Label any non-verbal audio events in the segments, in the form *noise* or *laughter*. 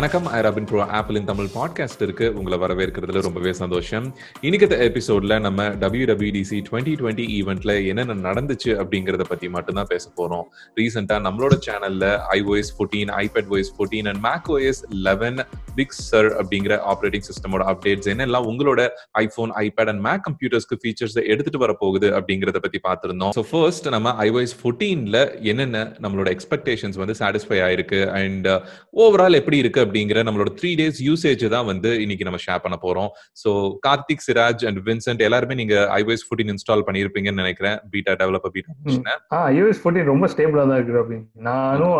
வணக்கம். ஐராபின் ப்ரோ ஆப்பிளின் தமிழ் பாட்காஸ்ட் இருக்கு. உங்களை வரவேற்கிறதுல ரொம்பவே சந்தோஷம். இன்னைக்கு எபிசோட்ல நம்ம டபிள்யூ டபிள்யூடிசி டுவெண்ட்டி டுவெண்ட்டி ஈவெண்ட்ல என்னென்ன நடந்துச்சு அப்படிங்கறத பத்தி மட்டும்தான் பேச போறோம். ரீசெண்டா நம்மளோட சேனல்ல iOS fourteen iPad OS fourteen and Mac OS eleven Big Sur அப்படிங்கிற ஆப்ரேட்டிங் சிஸ்டமோட அப்டேட்ஸ் என்னெல்லாம் உங்களோட ஐபோன் ஐபேட் அண்ட் மேக் கம்ப்யூட்டர்ஸ்க்கு ஃபீச்சர்ஸ் எடுத்துட்டு வர போகுது அப்படிங்கறத பத்தி பார்த்திருந்தோம். ஸோ ஃபர்ஸ்ட் நம்ம ஐஓஎஸ் ஃபோர்டீன்ல என்னென்ன நம்மளோட எக்ஸ்பெக்டேஷன்ஸ் வந்து சாட்டிஸ்ஃபை ஆயிருக்கு? அண்ட் ஓவரால் எப்படி இருக்கு அப்படிங்கிற நம்மளோட த்ரீ டேஸ் யூசேஜ் தான் வந்து இன்னைக்கு நம்ம ஷேர் பண்ண போறோம். So Karthik Siraj and Vincent எல்லாருமே நீங்க ஐஓஎஸ் ஃபோர்டீன் இன்ஸ்டால் பண்ணிருப்பீங்கன்னு நினைக்கிறேன். பீட்டா டெவலப்பர் பீட்டா ஆ? யூஎஸ் ஃபோர்டீன் ரொம்ப ஸ்டேபிளா தான் இருக்கு அப்படின்னு நானும்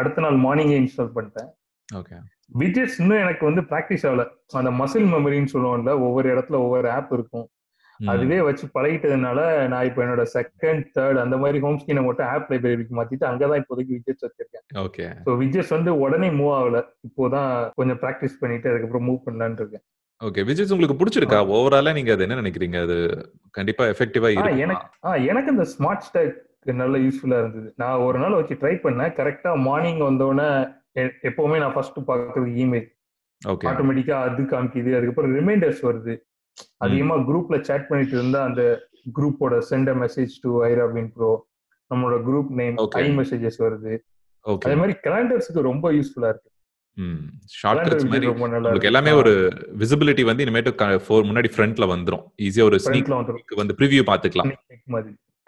அடுத்த நாள் மார்னிங்கே இன்ஸ்டால் பண்ணிட்டேன். ஓகே விஜெட்ஸ் இன்னும் எனக்கு வந்து ப்ராக்டிஸ் ஆகல. அந்த மசில் மெமரின்னு சொல்லுவோம்ல ஒவ்வொரு இடத்துல ஒவ்வொரு ஆப் இருக்கும். அதுவே வச்சு பழகிட்டதுனால நான் இப்போ என்னோட செகண்ட் தேர்ட் அந்த மாதிரி ஹோம் ஸ்கிரீனை மட்டும் ஆப் லைப்ரரிக்கு மாத்திட்டு அங்கதான் இப்போதைக்கு விஜெட்ஸ் வச்சிருக்கேன். ஓகே ஸோ விஜெட்ஸ் வந்து உடனே மூவ் ஆகல. இப்போதான் கொஞ்சம் ப்ராக்டிஸ் பண்ணிட்டு அதுக்கப்புறம் மூவ் பண்ணலான்னு இருக்கேன். ஓகே விஜய்ஸ் உங்களுக்கு பிடிச்சிருக்கா? ஓவராலா நீங்க அது என்ன நினைக்கிறீங்க? அது கண்டிப்பா எஃபெக்டிவா இருக்கு எனக்கு எனக்கு இந்த ஸ்மார்ட் ஸ்டாக் நல்ல யூஸ்ஃபுல்லா இருந்தது. நான் ஒரு நாள் வச்சு ட்ரை பண்ணேன். கரெக்டா மார்னிங் வந்தோடனே எப்பவுமே நான் ஃபர்ஸ்ட் பாக்குறது இமெயில் ஓகே ஆட்டோமேட்டிக்கா அது காமிக்குது. அதுக்கப்புறம் ரிமைண்டர்ஸ் வருது. அதிகமா குரூப்ல சேட் பண்ணிட்டு இருந்தா அந்த குரூப்போட send message to iRobin bro நம்மளோட குரூப் நேம். ஐ மெசேஜஸ் வருது. அதே மாதிரி கேலண்டர்ஸ்க்கு ரொம்ப யூஸ்ஃபுல்லா இருக்கு. ஷார்ட்கட்ஸ் மாதிரி உங்களுக்கு. எல்லாமே ஒரு விசிபிலிட்டி வந்து இனிமேட்டு ஃபோர் முன்னாடி ஃப்ரண்ட்ல வந்துரும். ஈஸியா ஒரு ஸ்னீக் வந்து ப்ரிவியூ பாத்துக்கலாம்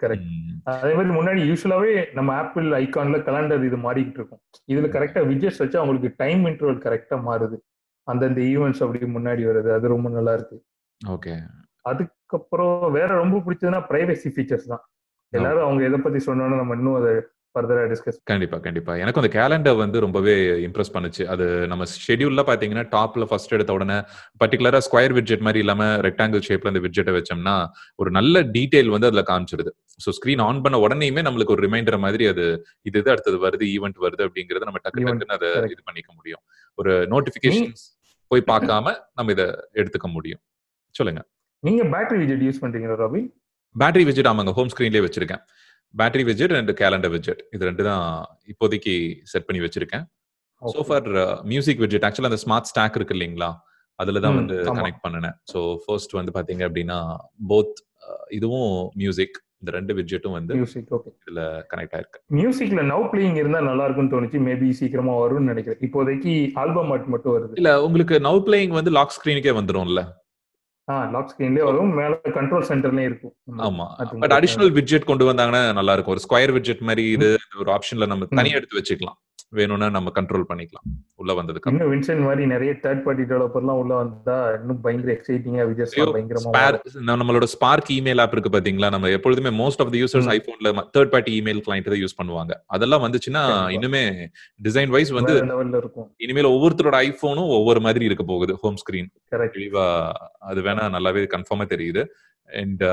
கரெக்ட். அதே மாதிரி முன்னாடி யூஸ்வலாவே நம்ம ஆப்பிள் ஐகான்ல கலண்டர் இது மாறிக்கிட்டு இருக்கும். இதுல கரெக்டா விஜெட்ஸ் வச்சா உங்களுக்கு டைம் இன்டர்வல் கரெக்டா மாறுது. அந்தந்த ஈவெண்ட்ஸ் அப்படி முன்னாடி வருது. அது ரொம்ப நல்லா இருக்கு. ஓகே. அதுக்கப்புறம் வேற ரொம்ப பிடிச்சதுன்னா பிரைவசி ஃபீச்சர்ஸ் தான். எல்லாரும் அவங்க எதை பத்தி சொன்னாலும் நம்ம இன்னும் அதை ஃபர்தரா டிஸ்கஸ் கண்டிப்பா கண்டிப்பா. எனக்கு அந்த கேலண்டர் வந்து ரொம்பவே இம்ப்ரெஸ் பண்ணுச்சு. அது நம்ம ஷெட்யூல்ல பாத்தீங்கன்னா டாப்ல ஃபர்ஸ்ட் எடுத்த உடனே பர்டிகுலரா ஸ்கொயர் விட்ஜெட் மாதிரி இல்லாம ரெக்டாங்கிள் ஷேப்ல அந்த விட்ஜெட்டை வச்சோம்னா ஒரு நல்ல டீடைல் வந்து அதுல காமிச்சிருது. ஸோ ஸ்கிரீன் ஆன் பண்ண உடனேயுமே நம்மளுக்கு ஒரு ரிமைண்டர் மாதிரி அது இது இது அடுத்தது வருது ஈவெண்ட் வருது அப்படிங்கறத நம்ம டக்கு Event, டக்குன்னு அதை. இது பண்ணிக்க முடியும். ஒரு நோட்டிபிகேஷன்ஸ் போய் பார்க்காம நம்ம இதை எடுத்துக்க முடியும். சொல்லுங்க. நீங்க பேட்டரி விஜெட் யூஸ் பண்றீங்களா ராபி பேட்டரி விஜெட் ஆமாங்க ஹோம் ஸ்கிரீன்லயே வச்சிருக்கேன். பேட்டரி விஜெட் அண்ட் கேலண்டர் விஜெட் இது ரெண்டு தான் இப்போதைக்கு செட் பண்ணி வச்சிருக்கேன். சோ ஃபார் மியூசிக் விஜெட் ஆக்சுவலா அந்த ஸ்மார்ட் ஸ்டாக் இருக்கு இல்லைங்களா? அதுல தான் வந்து. கனெக்ட் பண்ணினேன். ஸோ ஃபர்ஸ்ட் வந்து பாத்தீங்க அப்படின்னா போத் இதுவும் மியூசிக் இந்த ரெண்டு விஜெட்டும் வந்து மியூசிக் ஓகே இதுல கனெக்ட் ஆயிருக்கு. மியூசிக்ல நவ் பிளேயிங் இருந்தா நல்லா இருக்கும்னு தோணுச்சு. மேபி சீக்கிரமா வரும்னு நினைக்கிறேன். இப்போதைக்கு ஆல்பம் ஆர்ட் மட்டும் வருது. இல்ல உங்களுக்கு நவ் பிளேயிங் வந்து லாக் ஸ்கிரீனுக்கே வந்துரும்ல. லாக் ஸ்கிரீன்லயே வரும். மேல கண்ட்ரோல் சென்டர்லயும் இருக்கும். ஆமா. பட் அடிஷனல் விட்ஜெட் கொண்டு வந்தாங்கன்னா நல்லா இருக்கும். ஒரு ஸ்கொயர் விட்ஜெட் மாதிரி இது ஒரு ஆப்ஷன்ல நம்ம. தனியா எடுத்து வச்சுக்கலாம். வேணும்னா நம்ம கண்ட்ரோல் பண்ணிக்கலாம். உள்ள வந்ததுக்கு. இன்னும் வின்சென்ட் மாதிரி நிறைய தேர்ட் பார்ட்டி டெவலப்பர்லாம் உள்ள வந்தா இன்னும் பயங்கர எக்ஸைட்டிங்கா விஜய் பயங்கரமா நம்மளோட ஸ்பார்க் இமெயில் ஆப் இருக்கு பாத்தீங்களா? நம்ம எப்பொழுதுமே மோஸ்ட் ஆஃப் த யூசர்ஸ். ஐபோன்ல தெர்ட் பார்ட்டி இமெயில் கிளைண்ட் தான் யூஸ் பண்ணுவாங்க. அதெல்லாம் வந்துச்சுன்னா. இன்னுமே டிசைன் வைஸ் வந்து லெவல்ல இருக்கும். இனிமேல் ஒவ்வொருத்தரோட ஐபோனும் ஒவ்வொரு மாதிரி இருக்க போகுது ஹோம் ஸ்கிரீன் கரெக்ட் அது வேணா நல்லாவே கன்ஃபார்மா தெரியுது. அண்ட்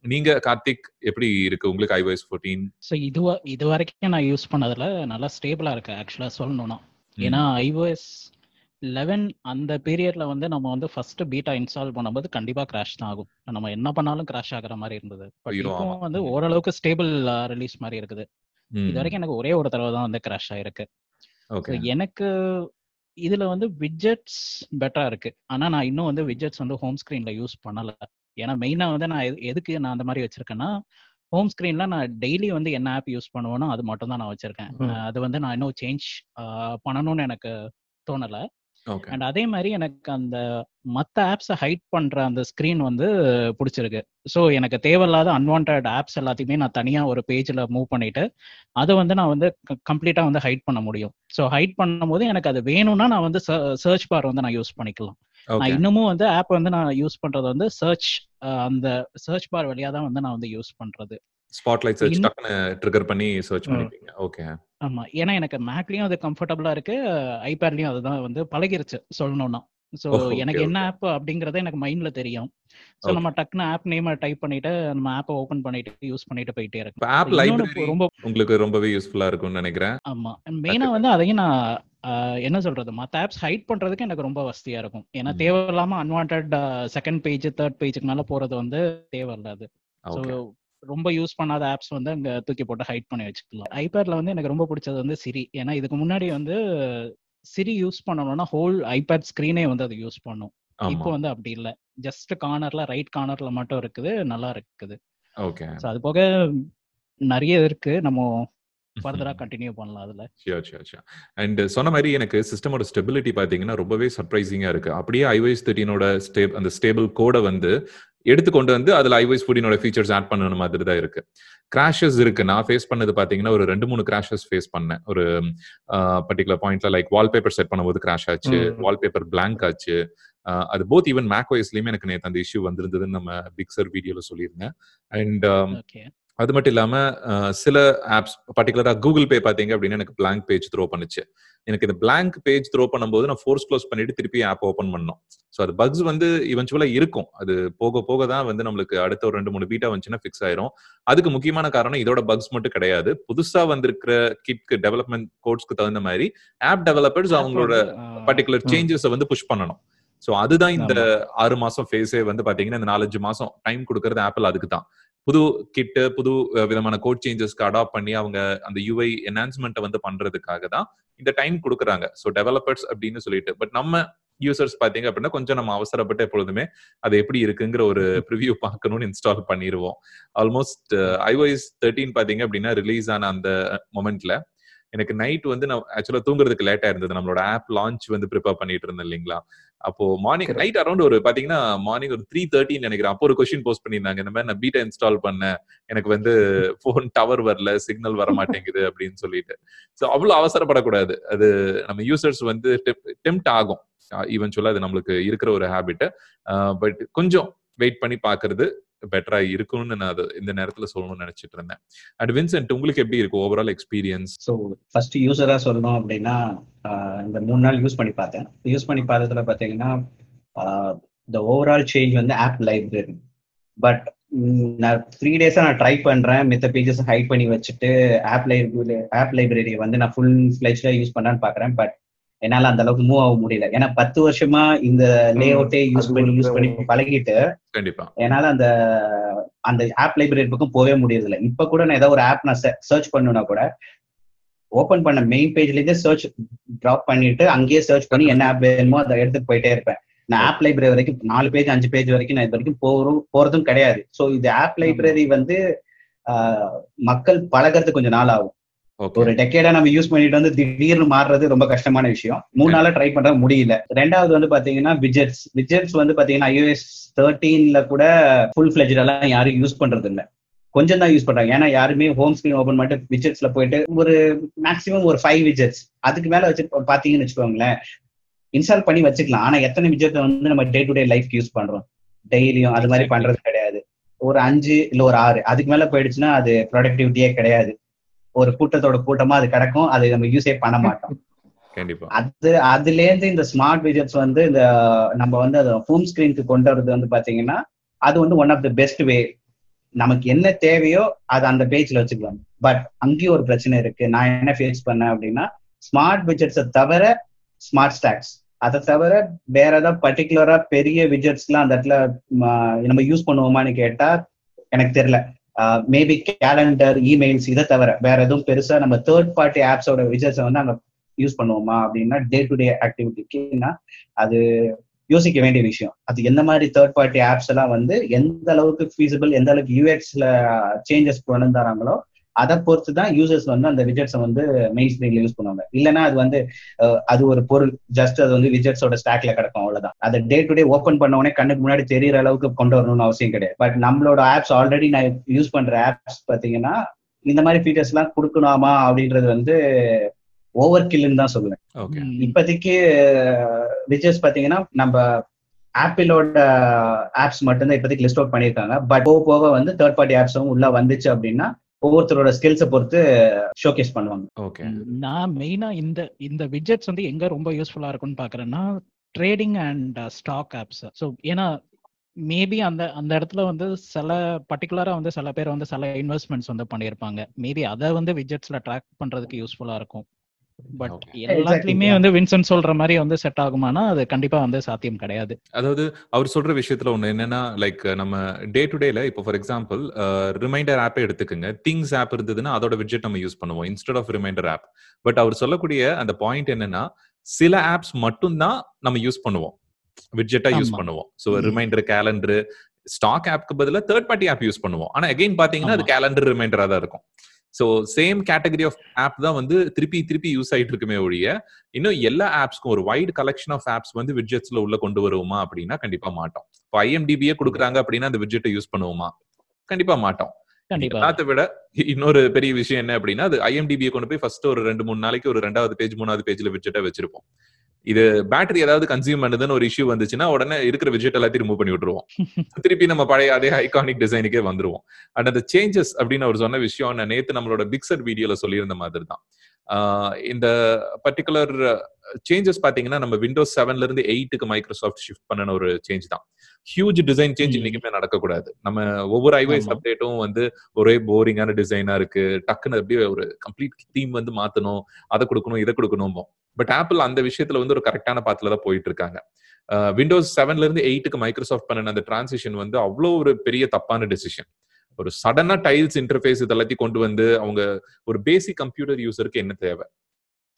நீங்க கார்த்திக் எப்படி இருக்கு? உங்களுக்கு ஐஓஎஸ் ஃபோர்டீன் ஸோ இது வ- இது வரைக்கும் நான் யூஸ் பண்ணதுல நல்லா ஸ்டேபிளா இருக்கு ஆக்சுவலா சொல்லணும்னா. ஏன்னா ஐஓஎஸ் லெவன் அந்த பீரியட்ல வந்து நம்ம வந்து ஃபர்ஸ்ட் பீட்டா இன்ஸ்டால் பண்ணும்போது கண்டிப்பா கிராஷ் தான் ஆகும். நம்ம என்ன பண்ணாலும் கிராஷ் ஆகுற மாதிரி இருந்தது. இப்போ. வந்து. ஓரளவுக்கு ஸ்டேபிள் ரிலீஸ் மாதிரி இருக்குது. இது வரைக்கும் எனக்கு ஒரே ஒரு தடவை தான் வந்து கிராஷ் ஆயிருக்கு. எனக்கு இதுல வந்து விட்ஜெட்ஸ் பெட்டரா இருக்கு. ஆனா நான் இன்னும் வந்து விட்ஜெட்ஸ் வந்து ஹோம் ஸ்கிரீன்ல யூஸ் பண்ணல. ஏன்னா மெயினா வந்து நான் எது- எதுக்கு நான் அந்த மாதிரி வச்சிருக்கேன்னா ஹோம் ஸ்கிரீன்ல நான் டெய்லி வந்து என்ன ஆப் யூஸ் பண்ணுவேனோ அது மட்டும் தான் நான் வச்சிருக்கேன். அது வந்து நான் இன்னும் சேஞ்ச் பண்ணணும்னு எனக்கு தோணல. அண்ட் அதே மாதிரி எனக்கு அந்த மற்ற ஆப்ஸை ஹைட் பண்ற அந்த ஸ்க்ரீன் வந்து பிடிச்சிருக்கு. ஸோ எனக்கு தேவையில்லாத அன்வான்ட் ஆப்ஸ் எல்லாத்தையுமே நான் தனியா ஒரு பேஜ்ல மூவ் பண்ணிட்டு அதை வந்து நான் வந்து கம்ப்ளீட்டா வந்து ஹைட் பண்ண முடியும். ஸோ ஹைட் பண்ணும்போது எனக்கு அது வேணும்னா நான் வந்து சர்ச் பார் வந்து நான் யூஸ் பண்ணிக்கலாம். நான் இன்னமும் வந்து ஆப் வந்து நான் யூஸ் பண்றது வந்து சர்ச் அந்த சர்ச் பார் வழியா தான் வந்து நான் வந்து யூஸ் பண்றது. ஸ்பாட்லைட் சர்ச் டக்குன்னு ட்ரிகர் பண்ணி சர்ச். பண்ணிப்பீங்க. ஓகே ஆமா. ஏன்னா எனக்கு மேக்லயும் அது கம்ஃபர்டபுளா இருக்கு. ஐபேட்லயும் அதுதான் வந்து பழகிருச்சு சொல்லணும்னா. ஸோ எனக்கு என்ன. ஆப் அப்படிங்கறது எனக்கு மைண்ட்ல தெரியும். ஸோ. நம்ம டக்குன்னு ஆப் நேம் டைப் பண்ணிட்டு நம்ம ஆப்பை ஓபன் பண்ணிட்டு யூஸ் பண்ணிட்டு போயிட்டே இருக்கு இப்போ ஆப் லைப்ரரி ரொம்ப உங்களுக்கு ரொம்பவே யூஸ்ஃபுல்லா இருக்கும்னு நினைக்கிறேன். ஆமா. மெயினா வந்து அதையும் நான் என்ன சொல்றது? மத்த ஆப்ஸ் ஹைட் பண்றதுக்கு எனக்கு ரொம்ப வசதியா இருக்கும். ஏன்னா. தேவையில்லாம அன்வான்ட் செகண்ட் பேஜ் தேர்ட் பேஜுக்கு மேல போறது வந்து தேவையில்ல அது. ஸோ ரொம்ப யூஸ் பண்ணாத ஆப்ஸ் வந்து அங்க தூக்கி போட்டு ஹைட் பண்ணி வச்சுக்கலாம். ஐபேட்ல வந்து எனக்கு ரொம்ப பிடிச்சது வந்து சிரி ஏன்னா இதுக்கு முன்னாடி வந்து சிரி யூஸ் பண்ணணும்னா ஹோல் ஐபேட் ஸ்க்ரீனே வந்து அது யூஸ் பண்ணும். இப்போ வந்து அப்படி இல்ல. ஜஸ்ட் கார்னர்ல ரைட் கார்னர்ல மட்டும் இருக்குது நல்லா இருக்குது. ஓகே அது போக நிறைய இருக்கு. நம்ம ஃபர்தரா கண்டினியூ *laughs* பண்ணலாம் அதுல. ஷியோர் ஷியோர் ஷியோர் அண்ட் சொன்ன மாதிரி எனக்கு சிஸ்டமோட ஸ்டெபிலிட்டி பார்த்தீங்கன்னா ரொம்பவே சர்ப்ரைசிங்காக இருக்கு. அப்படியே ஐவைஸ் தேர்ட்டினோட ஸ்டே அந்த ஸ்டேபிள் கோடை வந்து எடுத்து கொண்டு வந்து அதில் ஐவைஸ் ஃபோர்டீனோட ஃபீச்சர்ஸ் ஆட் பண்ண மாதிரி தான் இருக்கு. கிராஷஸ் இருக்கு. நான் ஃபேஸ் பண்ணது பார்த்தீங்கன்னா ஒரு ரெண்டு மூணு கிராஷஸ் ஃபேஸ் பண்ணேன். ஒரு பர்டிகுலர் பாயிண்ட்ல லைக் வால்பேப்பர் செட் பண்ணும்போது கிராஷ் ஆச்சு. வால்பேப்பர் பிளாங்க் ஆச்சு. அது போத் ஈவன் மேக் ஒய்ஸ்லயுமே எனக்கு நேற்று அந்த இஷ்யூ வந்திருந்ததுன்னு நம்ம பிக்சர் வீடியோல சொல்லியிருந்தேன். அண்ட் அது மட்டும் இல்லாம சில ஆப்ஸ் பர்டிகுலரா கூகுள் பே பாத்தீங்க அப்படின்னா எனக்கு blank பேஜ் த்ரோ பண்ணுச்சு. எனக்கு இந்த blank பேஜ் த்ரோ பண்ணும்போது நான் ஃபோர்ஸ் க்ளோஸ் பண்ணிட்டு திருப்பி ஆப் ஓபன் பண்ணோம் ஸோ அது பக்ஸ் வந்து இவென்ச்சுவலா இருக்கும். அது போக போக தான் வந்து நம்மளுக்கு அடுத்த ஒரு ரெண்டு மூணு பீட்டா வந்துச்சுன்னா ஃபிக்ஸ் ஆயிரும். அதுக்கு முக்கியமான காரணம் இதோட பக்ஸ் மட்டும் கிடையாது. புதுசா வந்திருக்கிற கிட்க்கு டெவலப்மெண்ட் கோட்ஸ்க்கு தகுந்த மாதிரி ஆப் டெவலப்பர்ஸ் அவங்களோட பர்டிகுலர். சேஞ்சஸை வந்து புஷ் பண்ணணும். ஸோ அதுதான் இந்த ஆறு மாசம் ஃபேஸே வந்து பாத்தீங்கன்னா இந்த நாலஞ்சு மாசம் டைம் கொடுக்கறது ஆப்பிள் அதுக்கு தான். புது கிட்டு புது விதமான கோட் சேஞ்சஸ்க்கு அடாப்ட் பண்ணி அவங்க அந்த யூஐ என்ஹான்ஸ்மெண்ட்டை வந்து பண்றதுக்காக தான் இந்த டைம் கொடுக்குறாங்க. ஸோ டெவலப்பர்ஸ் அப்படின்னு சொல்லிட்டு. பட் நம்ம யூசர்ஸ் பாத்தீங்க அப்படின்னா கொஞ்சம் நம்ம அவசரப்பட்டு எப்பொழுதுமே அது எப்படி இருக்குங்கிற ஒரு *laughs* ப்ரிவியூ பார்க்கணும்னு இன்ஸ்டால் பண்ணிடுவோம் ஆல்மோஸ்ட் ஐஓஎஸ் தேர்ட்டீன் பாத்தீங்க அப்படின்னா ரிலீஸ் ஆன அந்த மொமெண்ட்ல எனக்கு நைட் வந்து நான் ஆக்சுவலா தூங்குறதுக்கு லேட்டா இருந்தது. நம்மளோட ஆப் லான்ச் வந்து ப்ரிப்பேர் பண்ணிட்டு இருந்தேன் இல்லைங்களா? அப்போ மார்னிங். நைட் அரௌண்ட் ஒரு பாத்தீங்கன்னா மார்னிங் ஒரு த்ரீ தேர்ட்டின்னு நினைக்கிறேன். அப்போ ஒரு கொஸ்டின் போஸ்ட் பண்ணியிருந்தாங்க. இந்த மாதிரி நான் பீட்டா இன்ஸ்டால் பண்ணேன். எனக்கு வந்து *laughs* ஃபோன் டவர் வரல சிக்னல் வர மாட்டேங்குது அப்படின்னு சொல்லிட்டு. ஸோ அவ்வளவு அவசரப்படக்கூடாது. அது நம்ம யூசர்ஸ் வந்து டெம்ட் ஆகும். ஈவென்ச்சுவலா அது நம்மளுக்கு இருக்கிற ஒரு ஹேபிட் பட் கொஞ்சம் வெயிட் பண்ணி பாக்குறது பெட்டரா இருக்கும்னு நான் இந்த நேரத்துல சொல்லணும்னு நினைச்சிட்டு இருந்தேன். அண்ட் வின்சென்ட் உங்களுக்கு எப்படி இருக்கு ஓவரால் எக்ஸ்பீரியன்ஸ் ஸோ ஃபர்ஸ்ட் யூஸரா சொல்லணும் அப்படின்னா இந்த மூணு நாள் யூஸ் பண்ணி பார்த்தேன். யூஸ் பண்ணி பார்த்ததுல பார்த்தீங்கன்னா இந்த ஓவரால் சேஞ்ச் வந்து ஆப் லைப்ரரி பட் நான் த்ரீ டேஸா நான் ட்ரை பண்றேன். மித்த பேஜஸ் ஹைட் பண்ணி வச்சுட்டு ஆப் லைப்ரரி ஆப் லைப்ரரி வந்து நான் ஃபுல் ஃபிளெஜ்ல யூஸ் பண்ணலான்னு பாக்குறேன் பட் என்னால அந்த அளவுக்கு மூவ் ஆக முடியல. ஏன்னா பத்து வருஷமா இந்த லே அவுட்டே யூஸ் பண்ணி யூஸ் பண்ணி பழகிட்டு கண்டிப்பா. என்னால அந்த அந்த ஆப் லைப்ரரி பக்கம் போகவே முடியறதில்ல. இப்ப கூட நான் ஏதாவது ஒரு ஆப் நான் சர்ச் பண்ணணும்னா கூட ஓபன் பண்ண மெயின் பேஜ்ல இருந்தே சர்ச் டிராப் பண்ணிட்டு அங்கேயே சர்ச் பண்ணி என்ன ஆப் வேணுமோ அதை எடுத்துட்டு போயிட்டே இருப்பேன். நான் ஆப் லைப்ரரி வரைக்கும் நாலு பேஜ் அஞ்சு பேஜ் வரைக்கும் நான் இது வரைக்கும் போறோம் போறதும் கிடையாது. ஸோ இது ஆப் லைப்ரரி வந்து மக்கள் பழகிறதுக்கு கொஞ்சம் நாள் ஆகும். ஒரு டெக்கேடா நம்ம யூஸ் பண்ணிட்டு வந்து திடீர்னு மாறுறது ரொம்ப கஷ்டமான விஷயம். மூணு நாளா ட்ரை பண்ற முடியல. ரெண்டாவது வந்து பாத்தீங்கன்னா விஜெட்ஸ் விஜெட்ஸ் வந்து பாத்தீங்கன்னா iOS தேர்ட்டீன்ல கூட ஃபுல் ஃபிளெஜ் எல்லாம் யாரும் யூஸ் பண்றது இல்ல கொஞ்சம் தான் யூஸ் பண்றாங்க. ஏன்னா யாருமே ஹோம் ஸ்கிரீன் ஓபன் பண்ணிட்டு விஜெட்ஸ்ல போயிட்டு ஒரு மேக்ஸிமம் ஒரு ஃபைவ் விஜெட்ஸ் அதுக்கு மேல வச்சு பாத்தீங்கன்னு வச்சுக்கோங்களேன். இன்ஸ்டால் பண்ணி வச்சுக்கலாம். ஆனா எத்தனை விஜெட் வந்து நம்ம day to day life use பண்றோம்? டெய்லியும் அது மாதிரி. பண்றது கிடையாது. ஒரு அஞ்சு இல்ல ஒரு ஆறு. அதுக்கு மேல போயிடுச்சுன்னா அது ப்ரொடக்டிவிட்டியே கிடையாது. ஒரு கூட்டத்தோட கூட்டமா அது கிடக்கும். அது நம்ம யூஸே பண்ண மாட்டோம். *laughs* அது அதுல இருந்து இந்த ஸ்மார்ட் விஜெட்ஸ் வந்து இந்த நம்ம வந்து அதை ஹோம் ஸ்கிரீனுக்கு கொண்டு வரது வந்து பாத்தீங்கன்னா அது வந்து one of the best way நமக்கு என்ன தேவையோ அது அந்த பேஜ்ல வச்சுக்கலாம். பட் அங்கேயும் ஒரு பிரச்சனை இருக்கு. நான் என்ன ஃபேஸ் பண்ணேன் அப்படின்னா ஸ்மார்ட் விஜெட்ஸை தவிர ஸ்மார்ட் ஸ்டாக்ஸ் அதை தவிர வேற ஏதாவது பர்டிகுலரா பெரிய விஜெட்ஸ்லாம் அந்த இடத்துல நம்ம யூஸ் பண்ணுவோமான்னு கேட்டா எனக்கு தெரியல. மேபி கேலண்டர் இமெயில்ஸ் இதை தவிர வேற எதுவும் பெருசா நம்ம தேர்ட் பார்ட்டி ஆப்ஸோட விஜெட்ஸை வந்து அங்க யூஸ் பண்ணுவோமா அப்படின்னா டே டு டே ஆக்டிவிட்டிக்குன்னா அது யோசிக்க வேண்டிய விஷயம். அது எந்த மாதிரி தேர்ட் பார்ட்டி ஆப்ஸ் எல்லாம் வந்து எந்த அளவுக்கு ஃபீஸிபிள் எந்த அளவுக்கு யூஎக்ஸ்ல சேஞ்சஸ் கொண்டு தராங்களோ அதை பொறுத்து தான் யூசர்ஸ் வந்து அந்த விஜெட்ஸை வந்து மெயின் ஸ்கிரீன்ல யூஸ் பண்ணுவாங்க. இல்லைன்னா அது வந்து அது ஒரு பொருள் ஜஸ்ட் அது வந்து விஜெட்ஸோட ஸ்டாக்ல கிடக்கும் அவ்வளவுதான். அதை டே டு டே ஓப்பன் பண்ண உடனே கண்ணுக்கு முன்னாடி தெரியற அளவுக்கு கொண்டு வரணும்னு அவசியம் கிடையாது. பட் நம்மளோட ஆப்ஸ் ஆல்ரெடி நான் யூஸ் பண்ற ஆப்ஸ் பாத்தீங்கன்னா இந்த மாதிரி ஃபீச்சர்ஸ் எல்லாம் கொடுக்கணுமா அப்படின்றது வந்து ஓவர் கில்லுன்னு தான் சொல்லுவேன். இப்போதைக்கு விஜஸ் பாத்தீங்கன்னா நம்ம ஆப்பிளோட ஆப்ஸ் மட்டும்தான் இப்போதைக்கு லிஸ்ட் அவுட் பண்ணியிருக்காங்க. பட் போக போக வந்து தேர்ட் பார்ட்டி ஆப்ஸும் உள்ள வந்துச்சு அப்படின்னா ஒவ்வொருத்தரோட ஸ்கில்ஸை பொறுத்து ஷோகேஸ் பண்ணுவாங்க. ஓகே நான் மெயினா இந்த இந்த விஜெட்ஸ் வந்து எங்க ரொம்ப யூஸ்ஃபுல்லா இருக்கும்னு பாக்குறேன்னா trading and stock apps so ஏன்னா மேபி அந்த அந்த இடத்துல வந்து சில பர்டிகுலரா வந்து சில பேர் வந்து சில இன்வெஸ்ட்மெண்ட்ஸ் வந்து பண்ணியிருப்பாங்க. மேபி அதை வந்து விஜெட்ஸ்ல ட்ராக் பண்றதுக்கு யூஸ்ஃபுல்லா இருக்கும். பட். எல்லாத்துலயுமே. வந்து வின்சென்ட் சொல்ற மாதிரி வந்து செட் ஆகுமானா அது கண்டிப்பா வந்து சாத்தியம் கிடையாது அதாவது அவர் சொல்ற விஷயத்துல ஒண்ணு என்னன்னா லைக் நம்ம டே டு டேல இப்போ ஃபார் எக்ஸாம்பிள் ரிமைண்டர் ஆப்பே எடுத்துக்கோங்க திங்ஸ் ஆப் இருந்ததுன்னா அதோட விட்ஜெட் நம்ம யூஸ் பண்ணுவோம் instead of reminder app but அவர் சொல்லக்கூடிய அந்த பாயிண்ட் என்னன்னா சில ஆப்ஸ் மட்டும்தான் நம்ம யூஸ் பண்ணுவோம் விட்ஜெட்டா யூஸ். பண்ணுவோம் ஸோ. ரிமைண்டர் கேலண்டர் ஸ்டாக் ஆப்க்கு பதிலா தேர்ட் பார்ட்டி ஆப் யூஸ் பண்ணுவோம் ஆனா அகைன் பாத்தீங்கன்னா அது. கேலண்டர் ரிமைண்டரா தான் இருக்கும் so same category of app தான் வந்து திருப்பி திருப்பி யூஸ் ஆயிட்டு இருக்குமே ஒழிய இன்னும் எல்லா ஆப்ஸ்க்கும் ஒரு வைட் கலெக்ஷன் ஆஃப் ஆப்ஸ் வந்து விட்ஜெட்ஸ்ல உள்ள கொண்டு வருவோமா அப்படின்னா கண்டிப்பா மாட்டோம். இப்போ ஐஎம்டிபியே கொடுக்குறாங்க அப்படின்னா அந்த விட்ஜெட்டை யூஸ் பண்ணுவோமா? கண்டிப்பா மாட்டோம். எல்லாத்த விட இன்னொரு பெரிய விஷயம் என்ன அப்படின்னா அது ஐஎம்டிபியை கொண்டு போய் ஃபர்ஸ்ட் ஒரு ரெண்டு மூணு நாளைக்கு ஒரு ரெண்டாவது பேஜ் மூணாவது பேஜ்ல விட்ஜெட்டா வச்சிருப்போம். இது பேட்டரி ஏதாவது கன்சியூம் பண்ணுதுன்னு ஒரு இஷ்யூ வந்துச்சுன்னா உடனே இருக்கிற விட்ஜெட் எல்லாத்தையும் ரிமூவ் பண்ணி விட்டுருவோம். திருப்பி நம்ம பழைய அதே ஐகானிக் டிசைனுக்கே வந்துருவோம். அண்ட் அந்த சேஞ்சஸ் அப்படின்னு அவர் சொன்ன விஷயம் நான் நேத்து நம்மளோட பிக்சர் வீடியோல சொல்லியிருந்த மாதிரி தான் இந்த பர்டிகுலர் சேஞ்சஸ் பாத்தீங்கன்னா நம்ம விண்டோஸ் செவன்ல இருந்து எயிட்டுக்கு மைக்ரோசாஃப்ட் ஷிஃப்ட் பண்ணன ஒரு சேஞ்ச் தான். Huge design change. இன்னைக்குமே நடக்கக்கூடாது. நம்ம ஒவ்வொரு ஐவைஸ். அப்டேட்டும் வந்து ஒரே போரிங்கான டிசைனா இருக்கு. டக்குன்னு அப்படியே ஒரு கம்ப்ளீட் தீம் வந்து மாத்தணும். அதை கொடுக்கணும் இதை கொடுக்கணும் பட் ஆப்பிள் அந்த விஷயத்துல வந்து ஒரு கரெக்டான பாத்துல தான் போயிட்டு இருக்காங்க விண்டோஸ் செவன்ல இருந்து எயிட்டுக்கு மைக்ரோசாஃப்ட் பண்ண அந்த டிரான்சிஷன் வந்து அவ்வளோ ஒரு பெரிய தப்பான டெசிஷன் ஒரு சடனா டைல்ஸ் இன்டர்ஃபேஸ் இதெல்லாத்தையும் கொண்டு வந்து அவங்க ஒரு பேசிக் கம்ப்யூட்டர் யூசருக்கு என்ன தேவை?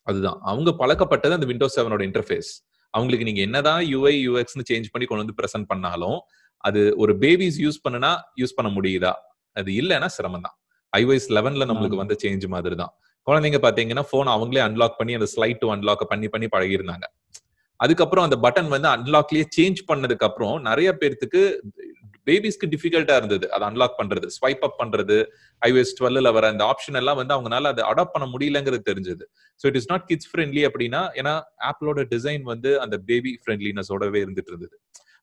அதுதான். அவங்க பழக்கப்பட்டது அந்த விண்டோஸ் செவனோட இன்டர்ஃபேஸ் அவங்களுக்கு நீங்க என்னதான் யூஐ யூஎக்ஸ்னு சேஞ்ச் பண்ணி கொண்டு வந்து ப்ரெசென்ட் பண்ணாலும் அது ஒரு பேபிஸ் யூஸ் பண்ணுனா யூஸ் பண்ண முடியுதா? அது இல்லைன்னா சிரமம் தான் ஐஒஎஸ் லெவன்ல நம்மளுக்கு. வந்த சேஞ்ச் மாதிரி தான் குழந்தைங்க பாத்தீங்கன்னா போன் அவங்களே அன்லாக் பண்ணி அந்த ஸ்லைட் டு அன்லாக் பண்ணி பண்ணி பழகிருந்தாங்க அதுக்கப்புறம் அந்த பட்டன் வந்து அன்லாக்லயே சேஞ்ச் பண்ணதுக்கு அப்புறம் நிறைய பேர்த்துக்கு பேபிஸ்க்கு டிஃபிகல்ட்டா இருந்தது. அதை அன்லாக் பண்றது ஸ்வைப் அப் பண்றது ஐஓஎஸ் டுவெல்ல வர அந்த ஆப்ஷன் எல்லாம் வந்து அவங்களால அதை அடாப்ட் பண்ண முடியலங்கிறது தெரிஞ்சது. So it is not kids friendly அப்படின்னா ஏன்னா ஆப்பிளோட டிசைன் வந்து அந்த பேபி ஃப்ரெண்ட்லினஸோடவே இருந்துட்டு இருந்தது.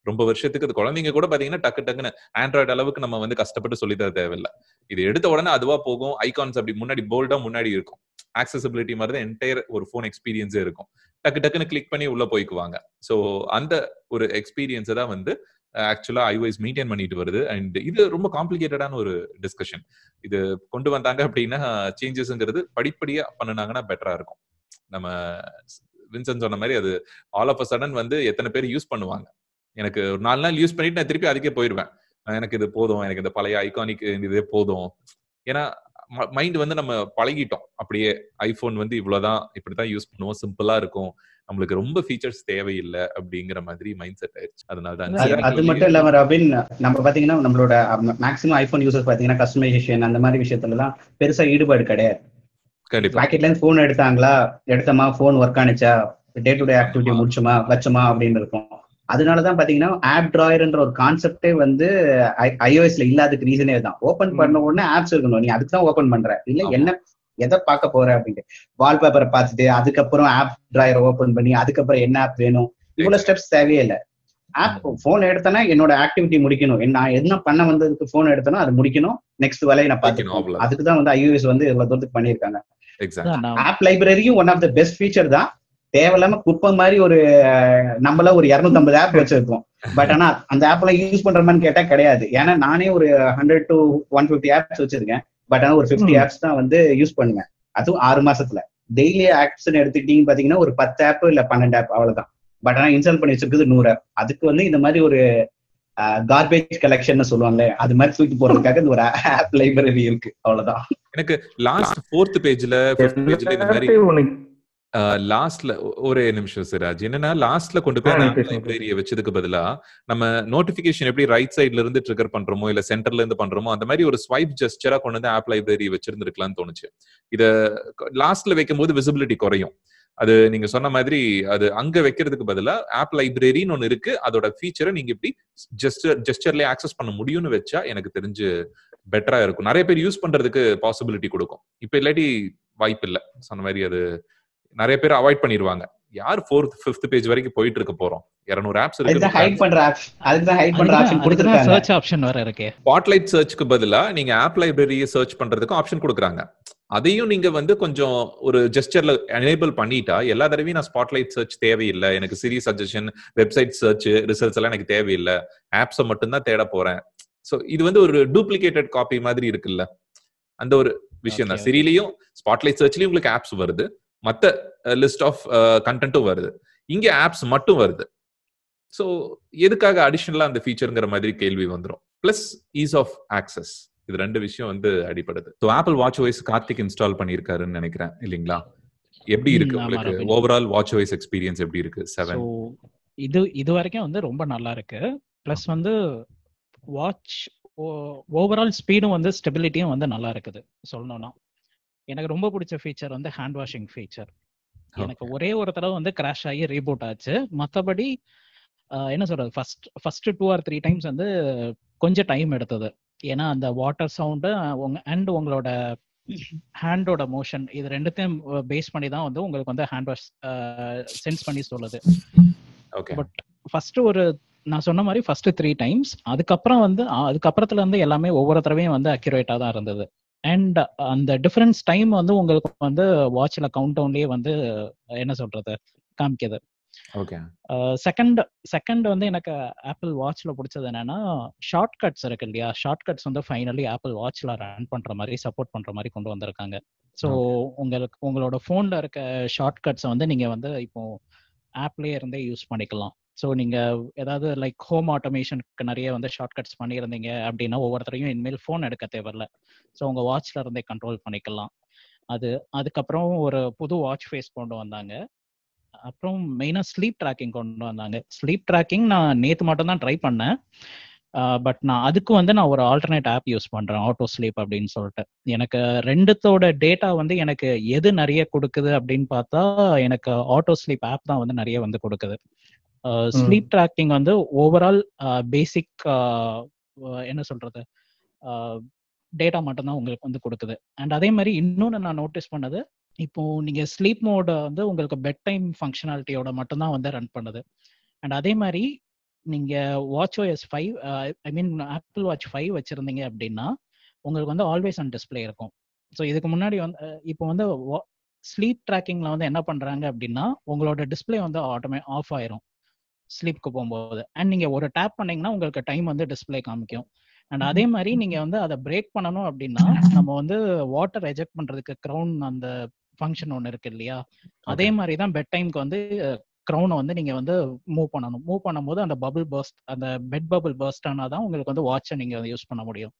ரொம்ப வருஷத்துக்கு அது குழந்தைங்க கூட பாத்தீங்கன்னா டக்கு டக்குன்னு ஆண்ட்ராய்டு அளவுக்கு நம்ம வந்து கஷ்டப்பட்டு சொல்லித்தர தேவையில்லை தேவையில்ல. இது எடுத்த உடனே அதுவா போகும். ஐகான்ஸ் அப்படி முன்னாடி போல்டா முன்னாடி இருக்கும். ஆக்சசிபிலிட்டி மாதிரி தான் என்டையர் ஒரு ஃபோன் எக்ஸ்பீரியன்ஸே இருக்கும். டக்கு டக்குன்னு கிளிக் பண்ணி உள்ள போய்க்குவாங்க. ஸோ அந்த ஒரு எக்ஸ்பீரியன்ஸை தான் வந்து ஆக்சுவலா ஐஓஎஸ் மெயின்டைன் பண்ணிட்டு வருது. அண்ட் இது ரொம்ப காம்ப்ளிகேட்டடான ஒரு டிஸ்கஷன் இது கொண்டு வந்தாங்க அப்படின்னா சேஞ்சஸ்ங்கிறது படிப்படியா பண்ணுனாங்கன்னா பெட்டரா இருக்கும். நம்ம வின்சன் சொன்ன மாதிரி அது ஆல் ஆஃப் அ சடன் வந்து எத்தனை பேர் யூஸ் பண்ணுவாங்க. எனக்கு ஒரு நாலு நாள் யூஸ் பண்ணிட்டு நான் திருப்பி அதுக்கே போயிடுவேன். எனக்கு இது போதும் எனக்கு இந்த பழைய ஐகானிக் இதே போதும். ஏன்னா மைண்ட் வந்து நம்ம பழகிட்டோம். அப்படியே ஐபோன் வந்து இவ்வளவுதான் இப்படிதான் யூஸ் பண்ணுவோம். சிம்பிளா இருக்கும். நம்மளுக்கு ரொம்ப ஃபீச்சர்ஸ் தேவையில்லை அப்படிங்கிற மாதிரி மைண்ட் செட் ஆயிடுச்சு அதனால தான் அது மட்டும் இல்லாம ரபின் நம்ம பாத்தீங்கன்னா நம்மளோட மேக்ஸிமம் ஐபோன் யூசர்ஸ் பாத்தீங்கன்னா கஸ்டமைசேஷன் அந்த மாதிரி விஷயத்துல எல்லாம் பெருசா ஈடுபாடு கிடையாது. பாக்கெட்ல இருந்து போன் எடுத்தாங்களா எடுத்தமா போன் ஒர்க் ஆனிச்சா டே டு டே ஆக்டிவிட்டி. முடிச்சோமா வச்சோமா அப்படின்னு இருக்கும். அதனாலதான் பாத்தீங்கன்னா ஆப் டிராயர்ன்ற ஒரு கான்செப்டே வந்து ஐஓஎஸ்ல இல்லாததுக்கு ரீசனே தான் ஓபன் பண்ண உடனே ஆப்ஸ் இருக்கணும். நீ அதுக்கு தான் ஓபன் பண்ற. இல்ல. என்ன எதை பார்க்க போற அப்படின்ட்டு. வால்பேப்பரை பார்த்துட்டு அதுக்கப்புறம் ஆப் டிராயர் ஓபன் பண்ணி அதுக்கப்புறம் என்ன ஆப் வேணும்? இவ்வளவு ஸ்டெப்ஸ் தேவையே இல்ல ஆப் போன் எடுத்தனா என்னோட ஆக்டிவிட்டி முடிக்கணும். நான் என்ன பண்ண வந்ததுக்கு போன் எடுத்தனோ அது முடிக்கணும். நெக்ஸ்ட் வேலையை நான் அவ்வளவுதான். அதுக்கு தான் வந்து ஐஓஎஸ் வந்து இவ்வளவு தூரத்துக்கு பண்ணியிருக்காங்க. App லைப்ரரியும் one of the best feature தான். தேவையில்லாம குப்பை மாதிரி ஒரு நம்மள ஒரு 250 ஆப் வச்சிருக்கோம். பட் ஆனா அந்த ஆப்ல யூஸ் பண்றோமான்னு கேட்டா கிடையாது. ஏன்னா நானே ஒரு hundred to one fifty apps வச்சிருக்கேன். பட் ஆனா ஒரு ம். ஆப்ஸ் தான் வந்து யூஸ் பண்ணுவேன். அதுவும் ஆறு மாசத்துல. டெய்லி ஆப்ஸ் எடுத்துக்கிட்டீங்க பாத்தீங்கன்னா ஒரு பத்து ஆப் இல்ல பன்னெண்டு ஆப் அவ்வளவுதான். பட் ஆனா இன்ஸ்டால் பண்ணி வச்சிருக்குது நூறு ஆப் அதுக்கு வந்து இந்த மாதிரி ஒரு கார்பேஜ் கலெக்ஷன் சொல்லுவாங்களே அது மாதிரி தூக்கி போறதுக்காக இந்த ஒரு ஆப் லைப்ரரி இருக்கு. அவ்வளவுதான். எனக்கு லாஸ்ட் ஃபோர்த் பேஜ்ல ஃபிஃப்த் பேஜ்ல இந்த மாதிரி லாஸ்ட்ல ஒரே நிமிஷம் சிராஜ் என்னன்னா லாஸ்ட்ல கொண்டு போய். லைப்ரரியை வச்சதுக்கு பதிலா நம்ம நோட்டிபிகேஷன் எப்படி ரைட் சைடுல இருந்து ட்ரிகர் பண்றோமோ இல்ல சென்டர்ல இருந்து பண்றோமோ அந்த மாதிரி ஒரு ஸ்வைப் ஜெஸ்டரா கொண்டு வந்து ஆப் லைப்ரரி வச்சிருந்திருக்கலாம்னு தோணுச்சு. இத லாஸ்ட்ல வைக்கும்போது விசிபிலிட்டி குறையும். அது நீங்க சொன்ன மாதிரி அது அங்க வைக்கிறதுக்கு பதிலா ஆப் லைப்ரரின்னு ஒன்னு இருக்கு. அதோட ஃபீச்சரை நீங்க இப்படி ஜெஸ்டர் ஜெஸ்டர்லயே ஆக்சஸ் பண்ண முடியும்னு வச்சா எனக்கு தெரிஞ்சு பெட்டரா இருக்கும். நிறைய பேர் யூஸ் பண்றதுக்கு பாசிபிலிட்டி கொடுக்கும். இப்ப இல்லாட்டி வாய்ப்பு இல்ல சொன்ன மாதிரி அது நிறைய பேர் அவாய்ட் பண்ணிடுவாங்க யார் ஃபோர்த் ஃபிஃப்த் பேஜ் வரைக்கும் போயிட்டு இருக்க போறோம்? இருநூறு ஆப்ஸ் அதுதான் ஹைட் இருக்கு பண்ற ஆப் அதுதான் ஹைட் பண்ற ஆப்ஷன் கொடுத்துருக்காங்க. சர்ச் ஆப்ஷன் வேற இருக்கே. ஸ்பாட்லைட் சர்ச்சுக்கு பதிலா நீங்க ஆப் லைப்ரரியை சர்ச் பண்றதுக்கும் ஆப்ஷன் கொடுக்குறாங்க. அதையும் நீங்க வந்து கொஞ்சம் ஒரு ஜெஸ்டர்ல எனேபிள் பண்ணிட்டா எல்லா தடவையும் நான் ஸ்பாட்லைட் சர்ச் தேவையில்லை. எனக்கு Siri suggestion website search results எல்லாம் எனக்கு தேவையில்லை. ஆப்ஸை மட்டும்தான் தேட போறேன். சோ இது வந்து ஒரு டூப்ளிகேட்டட் காப்பி மாதிரி இருக்குல்ல. அந்த ஒரு விஷயம் தான். சிரிலையும் ஸ்பாட்லைட் சர்ச்லயும் உங்களுக்கு ஆப்ஸ் வருது. மத்த லிஸ்ட் ஆஃப் கண்டென்ட்டும் வருது. இங்க ஆப்ஸ் மட்டும் வருது. ஸோ எதுக்காக அடிஷனலா அந்த ஃபீச்சருங்கிற மாதிரி கேள்வி வந்துடும் பிளஸ் ஈஸ் ஆஃப் ஆக்சஸ் இது ரெண்டு விஷயம் வந்து அடிப்படுது so Apple Watch OS Karthik install பண்ணியிருக்காருன்னு நினைக்கிறேன் இல்லைங்களா? எப்படி இருக்கு உங்களுக்கு. ஓவரால் வாட்ச் ஓய்ஸ் எக்ஸ்பீரியன்ஸ் எப்படி இருக்கு? செவன் இது இது வரைக்கும் வந்து ரொம்ப நல்லா இருக்கு. ப்ளஸ் வந்து வாட்ச் ஓவரால் ஸ்பீடும் வந்து ஸ்டெபிலிட்டியும் வந்து நல்லா இருக்குது. சொல்லணும்னா. எனக்கு ரொம்ப பிடிச்ச ஃபீச்சர் வந்து ஹேண்ட் வாஷிங் ஃபீச்சர் எனக்கு ஒரே ஒரு தடவை வந்து கிராஷ் ஆகி ரீபூட் ஆச்சு. மற்றபடி என்ன சொல்றது? First first two or three times வந்து கொஞ்சம் டைம் எடுத்தது. ஏன்னா அந்த வாட்டர் சவுண்டு உங்க அண்ட் உங்களோட ஹேண்டோட மோஷன் இது ரெண்டுத்தையும் பேஸ் பண்ணி தான் வந்து உங்களுக்கு வந்து ஹேண்ட் வாஷ் சென்ஸ் பண்ணி சொல்லுது. ஓகே பட் ஃபர்ஸ்ட் ஒரு நான் சொன்ன மாதிரி ஃபர்ஸ்ட் த்ரீ டைம்ஸ் அதுக்கப்புறம் வந்து அதுக்கப்புறத்துல இருந்து எல்லாமே ஒவ்வொரு தடவையும் வந்து அக்யூரேட்டா தான் இருந்தது. அண்ட் அந்த டிஃபரன்ஸ் டைம் வந்து உங்களுக்கு வந்து வாட்ச்ல கவுண்ட் டவுன்லயே வந்து என்ன சொல்றது காமிக்குது. செகண்ட் செகண்ட் வந்து எனக்கு ஆப்பிள் வாட்ச்ல பிடிச்சது என்னன்னா ஷார்ட் கட்ஸ் இருக்கு இல்லையா? ஷார்ட் கட்ஸ் வந்து ஃபைனலி ஆப்பிள் வாட்ச்ல ரன் பண்ற மாதிரி சப்போர்ட் பண்ற மாதிரி கொண்டு வந்திருக்காங்க. ஸோ உங்களுக்கு உங்களோட போன்ல இருக்க ஷார்ட் கட்ஸை வந்து நீங்க வந்து இப்போ ஆப்லயே இருந்தே யூஸ் பண்ணிக்கலாம். ஸோ நீங்கள் ஏதாவது லைக் ஹோம் ஆட்டோமேஷனுக்கு நிறைய வந்து ஷார்ட் கட்ஸ் பண்ணியிருந்தீங்க அப்படின்னா ஒவ்வொருத்தரையும் இனிமேல் ஃபோன் எடுக்க தேவையில்ல. ஸோ உங்கள் வாட்ச்ல இருந்தே கண்ட்ரோல் பண்ணிக்கலாம். அது அதுக்கப்புறம் ஒரு புது வாட்ச் ஃபேஸ் கொண்டு வந்தாங்க. அப்புறம் மெயினாக ஸ்லீப் ட்ராக்கிங் கொண்டு வந்தாங்க. ஸ்லீப் ட்ராக்கிங் நான் நேற்று மட்டும் தான் ட்ரை பண்ணேன். பட் நான் அதுக்கு வந்து நான் ஒரு ஆல்டர்னேட் ஆப் யூஸ் பண்றேன் ஆட்டோ ஸ்லீப் அப்படின்னு சொல்லிட்டு. எனக்கு ரெண்டுத்தோட டேட்டா வந்து எனக்கு எது நிறைய கொடுக்குது அப்படின்னு பார்த்தா எனக்கு ஆட்டோ ஸ்லீப் ஆப் தான் வந்து நிறைய வந்து கொடுக்குது. ஸ்லீப் ட்ராக்கிங் வந்து ஓவரால் பேசிக் என்ன சொல்றது டேட்டா மட்டும்தான் உங்களுக்கு வந்து கொடுக்குது. அண்ட் அதே மாதிரி இன்னொன்று நான் நோட்டீஸ் பண்ணது இப்போ நீங்க ஸ்லீப் மோட வந்து உங்களுக்கு பெட் டைம் ஃபங்க்ஷனாலிட்டியோட மட்டும்தான் வந்து ரன் பண்ணுது. அண்ட் அதே மாதிரி நீங்க watch OS five I mean Apple Watch five வச்சிருந்தீங்க அப்படின்னா உங்களுக்கு வந்து ஆல்வேஸ் ஆன் டிஸ்பிளே இருக்கும். ஸோ இதுக்கு முன்னாடி வந்து இப்போ வந்து ஸ்லீப் ட்ராக்கிங்ல வந்து என்ன பண்றாங்க அப்படின்னா உங்களோட டிஸ்பிளே வந்து ஆட்டோமே ஆஃப் ஆயிரும். ஸ்லீப்க்கு போகும்போது. அண்ட் நீங்க ஒரு டேப் பண்ணீங்கன்னா உங்களுக்கு டைம் வந்து டிஸ்பிளே காமிக்கும். அண்ட் அதே மாதிரி நீங்க வந்து அதை பிரேக் பண்ணணும் அப்படின்னா நம்ம வந்து வாட்டர் எஜெக்ட் பண்றதுக்கு க்ரௌன் அந்த ஃபங்க்ஷன் ஒன்று இருக்கு இல்லையா? அதே மாதிரி தான் பெட் டைம்க்கு வந்து க்ரௌனை வந்து நீங்க வந்து மூவ் பண்ணணும். மூவ் பண்ணும்போது அந்த பபிள் பர்ஸ்ட் அந்த பெட் பபிள் பர்ஸ்ட் ஆனால் தான் உங்களுக்கு வந்து வாட்சை நீங்க யூஸ் பண்ண முடியும்.